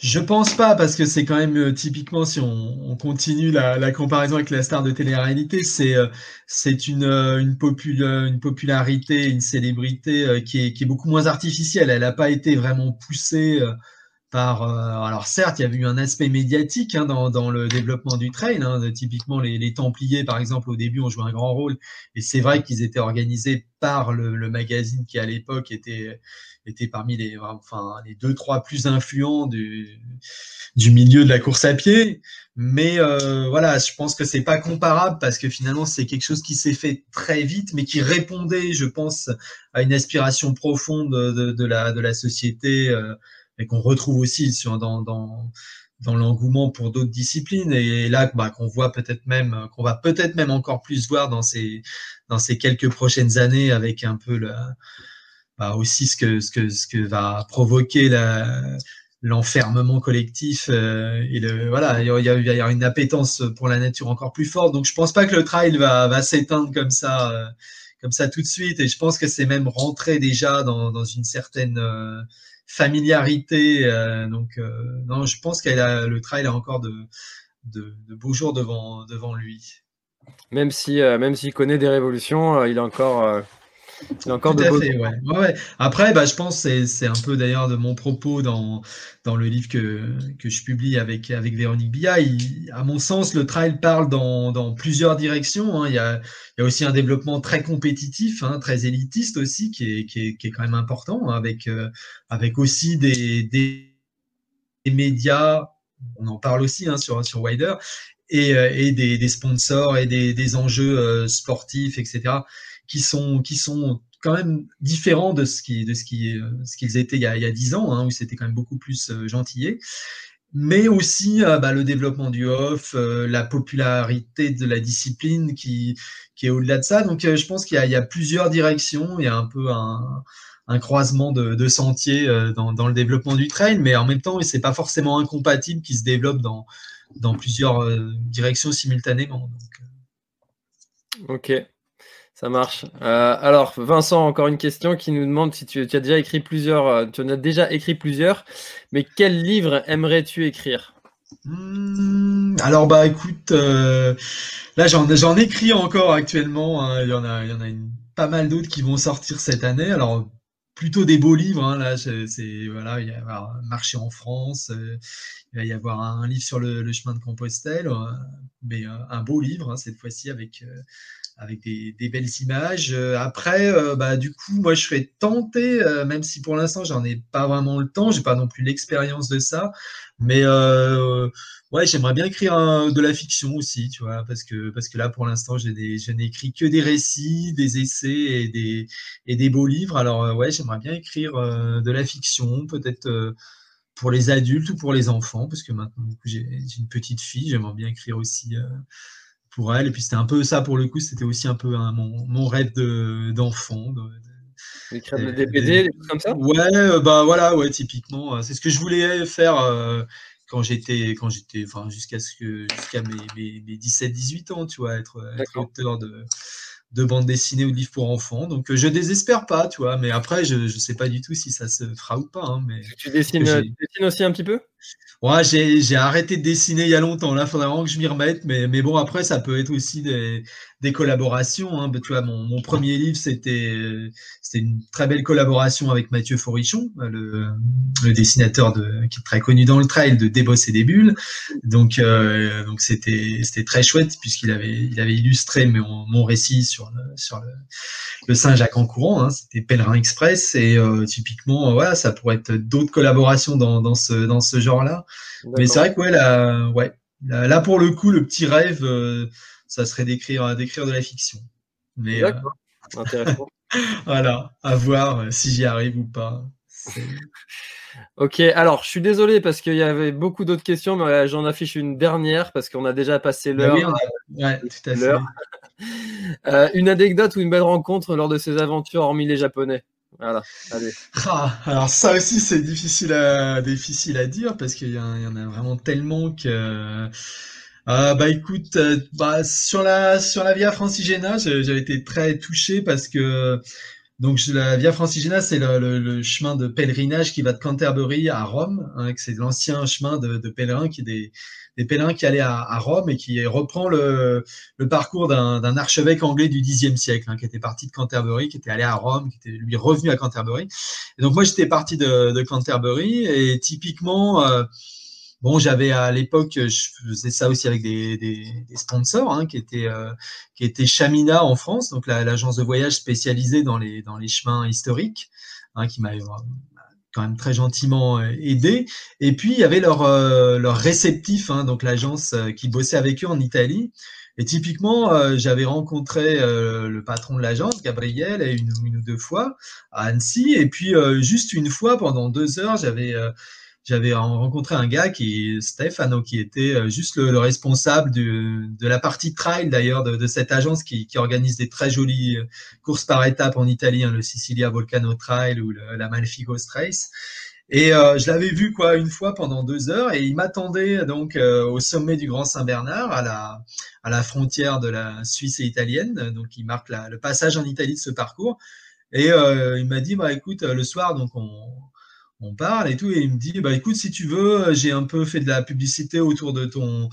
Je pense pas parce que c'est quand même euh, typiquement si on, on continue la, la, comparaison avec la star de télé-réalité, c'est euh, une euh, une, popul une popularité, une célébrité qui est, qui est beaucoup moins artificielle. Elle n'a pas été vraiment poussée par. alors certes, il y a eu un aspect médiatique hein, dans, dans le développement du trail. Hein, de, typiquement, les, les Templiers, par exemple, au début, ont joué un grand rôle. Et c'est vrai qu'ils étaient organisés par le, le magazine qui à l'époque était était parmi les, enfin, les deux, trois plus influents du, du milieu de la course à pied. Mais euh, voilà, je pense que c'est pas comparable parce que finalement, c'est quelque chose qui s'est fait très vite, mais qui répondait, je pense, à une aspiration profonde de, de la, de la société euh, et qu'on retrouve aussi dans, dans, dans l'engouement pour d'autres disciplines. Et là bah, qu'on voit peut-être même qu'on va peut-être même encore plus voir dans ces dans ces quelques prochaines années avec un peu bah, aussi ce que, ce, que, ce que va provoquer l'enfermement collectif euh, et le voilà il y, a, il y a une appétence pour la nature encore plus forte. Donc je pense pas que le trail va, va s'éteindre comme ça euh, comme ça tout de suite. Et je pense que c'est même rentré déjà dans, dans une certaine euh, familiarité euh, donc euh, non je pense que le trail a encore de, de, de, beaux jours devant devant lui. Même si euh, même s'il connaît des révolutions il a encore c'est encore Tout de à fait, ouais. Ouais, ouais. Après, bah, je pense que c'est un peu d'ailleurs de mon propos dans, dans le livre que, que je publie avec, avec Véronique Billa. Il, à mon sens, le trail parle dans, dans plusieurs directions. Hein. Il, y a, il y a aussi un développement très compétitif, hein, très élitiste aussi, qui est, qui est, qui est quand même important, hein, avec, euh, avec aussi des, des, des, médias, on en parle aussi sur, sur Wider, et, euh, et des, des, sponsors et des, des enjeux euh, sportifs, etc qui sont, qui sont quand même différents de ce qui, de ce qui, euh, ce qu'ils étaient il y a, 10 ans, hein, où c'était quand même beaucoup plus euh, gentillé. Mais aussi euh, bah, le développement du off, la popularité de la discipline qui, qui est au-delà de ça. Donc je pense qu'il y, y, a plusieurs directions, il y a un peu un, un croisement de, de sentiers dans, dans, le développement du trail, mais en même temps, c'est pas forcément incompatible qui se développe dans, dans plusieurs directions simultanément. Ok. Ça marche. Euh, alors, Vincent, encore une question qui nous demande si tu, as déjà écrit plusieurs, euh, tu en as déjà écrit plusieurs, mais quel livre aimerais-tu écrire? Mmh, Alors, bah écoute, euh, là j'en, écris encore actuellement. Hein, il y en a, pas mal d'autres qui vont sortir cette année. Alors, plutôt des beaux livres. Hein, là, c'est voilà, il va y avoir Marché en France, il va y avoir un, livre sur le, chemin de Compostelle, mais un beau livre hein, cette fois-ci avec avec des, belles images. Euh, après, euh, bah, du coup, moi, je serais tenté, euh, même si pour l'instant, j'en ai pas vraiment le temps, j'ai pas non plus l'expérience de ça, mais ouais, j'aimerais bien écrire de la fiction aussi, tu vois, parce que parce que là, pour l'instant, j'ai des, je n'écris que des récits, des essais et des et des beaux livres. Alors ouais, j'aimerais bien écrire de la fiction, peut-être pour les adultes ou pour les enfants, parce que maintenant, j'ai une petite fille, j'aimerais bien écrire aussi pour elle. Et puis c'était un peu ça pour le coup, c'était aussi un peu mon, mon, rêve d'enfant. De, de, Écrire des BD, des trucs comme ça? Ouais, euh, bah voilà, ouais, typiquement. Euh, c'est ce que je voulais faire euh, quand j'étais, quand j'étais, enfin, jusqu'à ce que, jusqu'à mes, mes, mes 17-18 ans, tu vois, être, être auteur de, de bande dessinée ou de livres pour enfants. Donc, je désespère pas, tu vois, mais après, je, je sais pas du tout si ça se fera ou pas. Hein, mais tu dessines, tu dessines aussi un petit peu? Ouais, j'ai arrêté de dessiner il y a longtemps. Là, il faudrait vraiment que je m'y remette. Mais, mais bon, après, ça peut être aussi des, des collaborations. Hein. Tu vois, mon, mon premier livre, c'était c'était une très belle collaboration avec Mathieu Forichon, le, le, dessinateur de, qui est très connu dans le trail de Débosser des bulles. Donc, euh, donc c'était c'était très chouette puisqu'il avait il avait illustré mon, mon récit sur le, sur le, Saint-Jacques en courant. Hein. C'était Pèlerin Express et euh, typiquement, voilà, ça pourrait être d'autres collaborations dans, dans ce dans ce genre-là. Mais c'est vrai que ouais, là, ouais, là, pour le coup, le petit rêve, euh, ça serait d'écrire d'écrire de la fiction. Mais euh, intéressant. <laughs> voilà, à voir euh, si j'y arrive ou pas. <laughs> Ok, alors je suis désolé parce qu'il y avait beaucoup d'autres questions, mais j'en affiche une dernière parce qu'on a déjà passé bah l'heure. ouais, tout à fait. <laughs> une anecdote ou une belle rencontre lors de ces aventures, hormis les Japonais? Ah, alors ça aussi c'est difficile à difficile à dire parce qu'il y, y, en a vraiment tellement que euh, bah écoute euh, bah, sur la sur la Via Francigena j'avais été très touché parce que donc la Via Francigena c'est le, le, chemin de pèlerinage qui va de Canterbury à Rome hein, c'est l'ancien chemin de, de pèlerins qui est des des pèlerins qui allaient à, Rome et qui reprend le, parcours d'un archevêque anglais du Xe siècle, hein, qui était parti de Canterbury, qui était allé à Rome, qui était lui revenu à Canterbury. Donc moi j'étais parti de, Canterbury et typiquement, euh, bon j'avais à l'époque, je faisais ça aussi avec des, sponsors hein, qui étaient euh, qui étaient Chamina en France, donc l'agence de voyage spécialisée dans les dans les chemins historiques, hein, qui m'avait quand même très gentiment euh, aidé. Et puis il y avait leur euh, leur réceptif, hein, donc l'agence euh, qui bossait avec eux en Italie. Et typiquement, j'avais rencontré le patron de l'agence, Gabriel, une, une, ou deux fois à Annecy. Et puis juste une fois, pendant deux heures, j'avais j'avais rencontré un gars qui Stefano qui était euh, juste le, responsable de la partie trail d'ailleurs de, cette agence qui, organise des très jolies euh, courses par étapes en Italie, hein, le Sicilia Volcano Trail ou la Malfigos Race. Et euh, je l'avais vu quoi une fois pendant deux heures et il m'attendait donc au sommet du Grand Saint-Bernard à la à la frontière de la Suisse et italienne. Donc il marque le passage en Italie de ce parcours. Et il m'a dit bah écoute le soir donc on on parle et tout, et il me dit, bah écoute, si tu veux, j'ai un peu fait de la publicité autour de ton,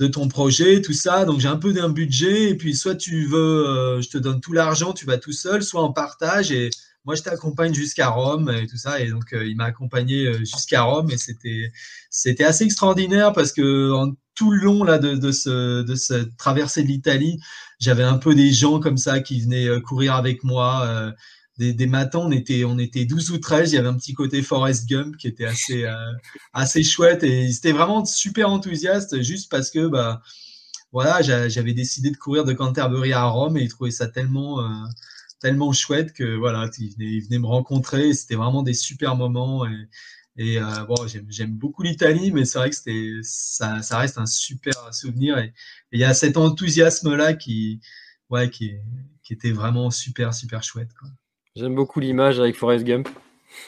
de ton projet, tout ça, donc j'ai un peu d'un budget, et puis soit tu veux, euh, je te donne tout l'argent, tu vas tout seul, soit en partage, et moi je t'accompagne jusqu'à Rome et tout ça, et donc euh, il m'a accompagné euh, jusqu'à Rome, et c'était, c'était assez extraordinaire parce que en, tout le long là de, de, ce, de cette traversée de l'Italie, j'avais un peu des gens comme ça qui venaient courir avec moi des, matins, on était, on était 12 ou 13, il y avait un petit côté Forest Gump qui était assez, euh, assez chouette et c'était vraiment super enthousiaste juste parce que bah, voilà, j'avais décidé de courir de Canterbury à Rome et ils trouvaient ça tellement, euh, tellement chouette que voilà, ils venaient, me rencontrer c'était vraiment des super moments et, et euh, bon, j'aime beaucoup l'Italie, mais c'est vrai que c'était, ça, ça, reste un super souvenir et il y a cet enthousiasme-là qui, ouais, qui, qui était vraiment super, super chouette. Quoi. J'aime beaucoup l'image avec Forrest Gump.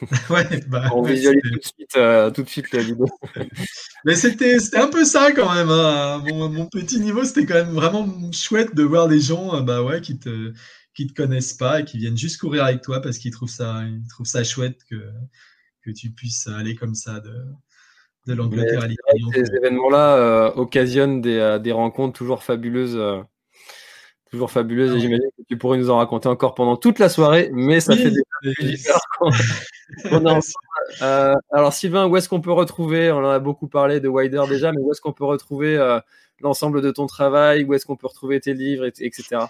<laughs> ouais, bah, On visualise tout de suite, euh, tout de suite la vidéo. <laughs> Mais c'était, un peu ça quand même. Hein. Mon, petit niveau, c'était quand même vraiment chouette de voir des gens euh, bah, ouais, qui te qui te connaissent pas et qui viennent juste courir avec toi parce qu'ils trouvent ça, ils trouvent ça chouette que, que tu puisses aller comme ça de, de l'Angleterre à l'Italie. Ces événements-là euh, occasionnent des, des, rencontres toujours fabuleuses toujours fabuleuse et j'imagine que tu pourrais nous en raconter encore pendant toute la soirée, mais ça fait des heures <laughs> euh, alors Sylvain, où est-ce qu'on peut retrouver, on en a beaucoup parlé de Wider déjà, mais où est-ce qu'on peut retrouver euh, l'ensemble de ton travail, où est-ce qu'on peut retrouver tes livres, etc.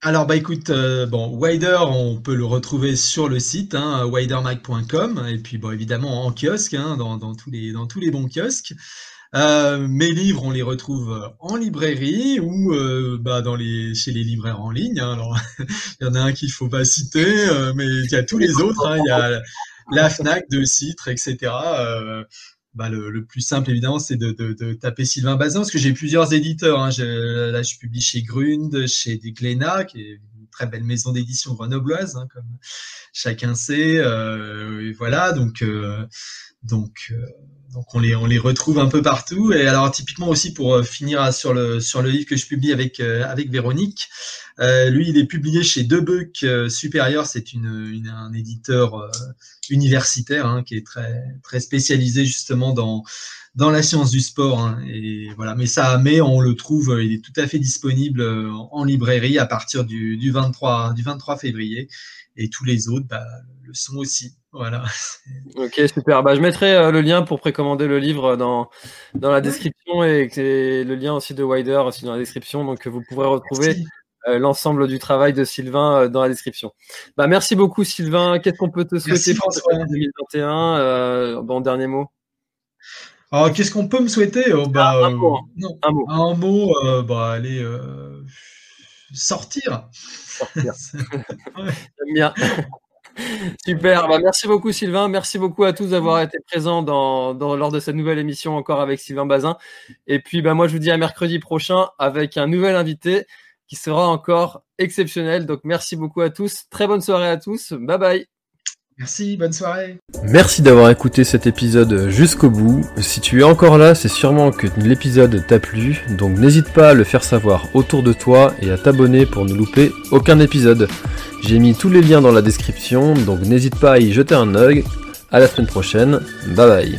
Alors bah écoute, euh, bon, Wider, on peut le retrouver sur le site, hein, widermag.com, et puis bon évidemment en kiosque, hein, dans, dans, tous les, dans tous les bons kiosques. Euh, mes livres, on les retrouve en librairie ou euh, bah, dans les, chez les libraires en ligne. Hein. Alors, <laughs> il y en a un qu'il faut pas citer, euh, mais il y a tous les autres. Hein. Il y a la Fnac, De Citre, etc. Bah, le, plus simple, évidemment, c'est de, de, taper Sylvain Bazin, parce que j'ai plusieurs éditeurs. Hein. Là, je publie chez Grund, chez Glénat, qui est une très belle maison d'édition grenobloise, comme chacun sait. Euh, voilà, donc, donc donc on les, retrouve un peu partout. Et alors typiquement aussi pour euh, finir sur le, sur le livre que je publie avec, euh, avec Véronique, lui, il est publié chez Debuck Supérieur. C'est un éditeur universitaire hein, qui est très, très spécialisé justement dans, dans la science du sport. Hein. et voilà. Mais ça, mais on le trouve, il est tout à fait disponible en librairie à partir du, du 23, du 23 février. Et tous les autres bah, le sont aussi. Voilà. <laughs> Ok, super. Bah, je mettrai euh, le lien pour précommander le livre dans, dans la description et, le lien aussi de Wider aussi dans la description. Donc, vous pourrez retrouver euh, l'ensemble du travail de Sylvain euh, dans la description. Bah, merci beaucoup, Sylvain. Qu'est-ce qu'on peut te souhaiter pour 2021 Bon, dernier mot? Ah, qu'est-ce qu'on peut me souhaiter? Oh, bah, ah, un, mot, un, mot. un mot. bah, allez, sortir. Sortir. <laughs> J'aime bien. <laughs> Super, bah, merci beaucoup Sylvain, merci beaucoup à tous d'avoir été présents dans, lors de cette nouvelle émission encore avec Sylvain Bazin. Et puis bah, moi je vous dis à mercredi prochain avec un nouvel invité qui sera encore exceptionnel. Donc merci beaucoup à tous, très bonne soirée à tous, bye bye. Merci, bonne soirée. Merci d'avoir écouté cet épisode jusqu'au bout. Si tu es encore là, c'est sûrement que l'épisode t'a plu, donc n'hésite pas à le faire savoir autour de toi et à t'abonner pour ne louper aucun épisode. J'ai mis tous les liens dans la description, donc n'hésite pas à y jeter un œil. À la semaine prochaine, bye bye.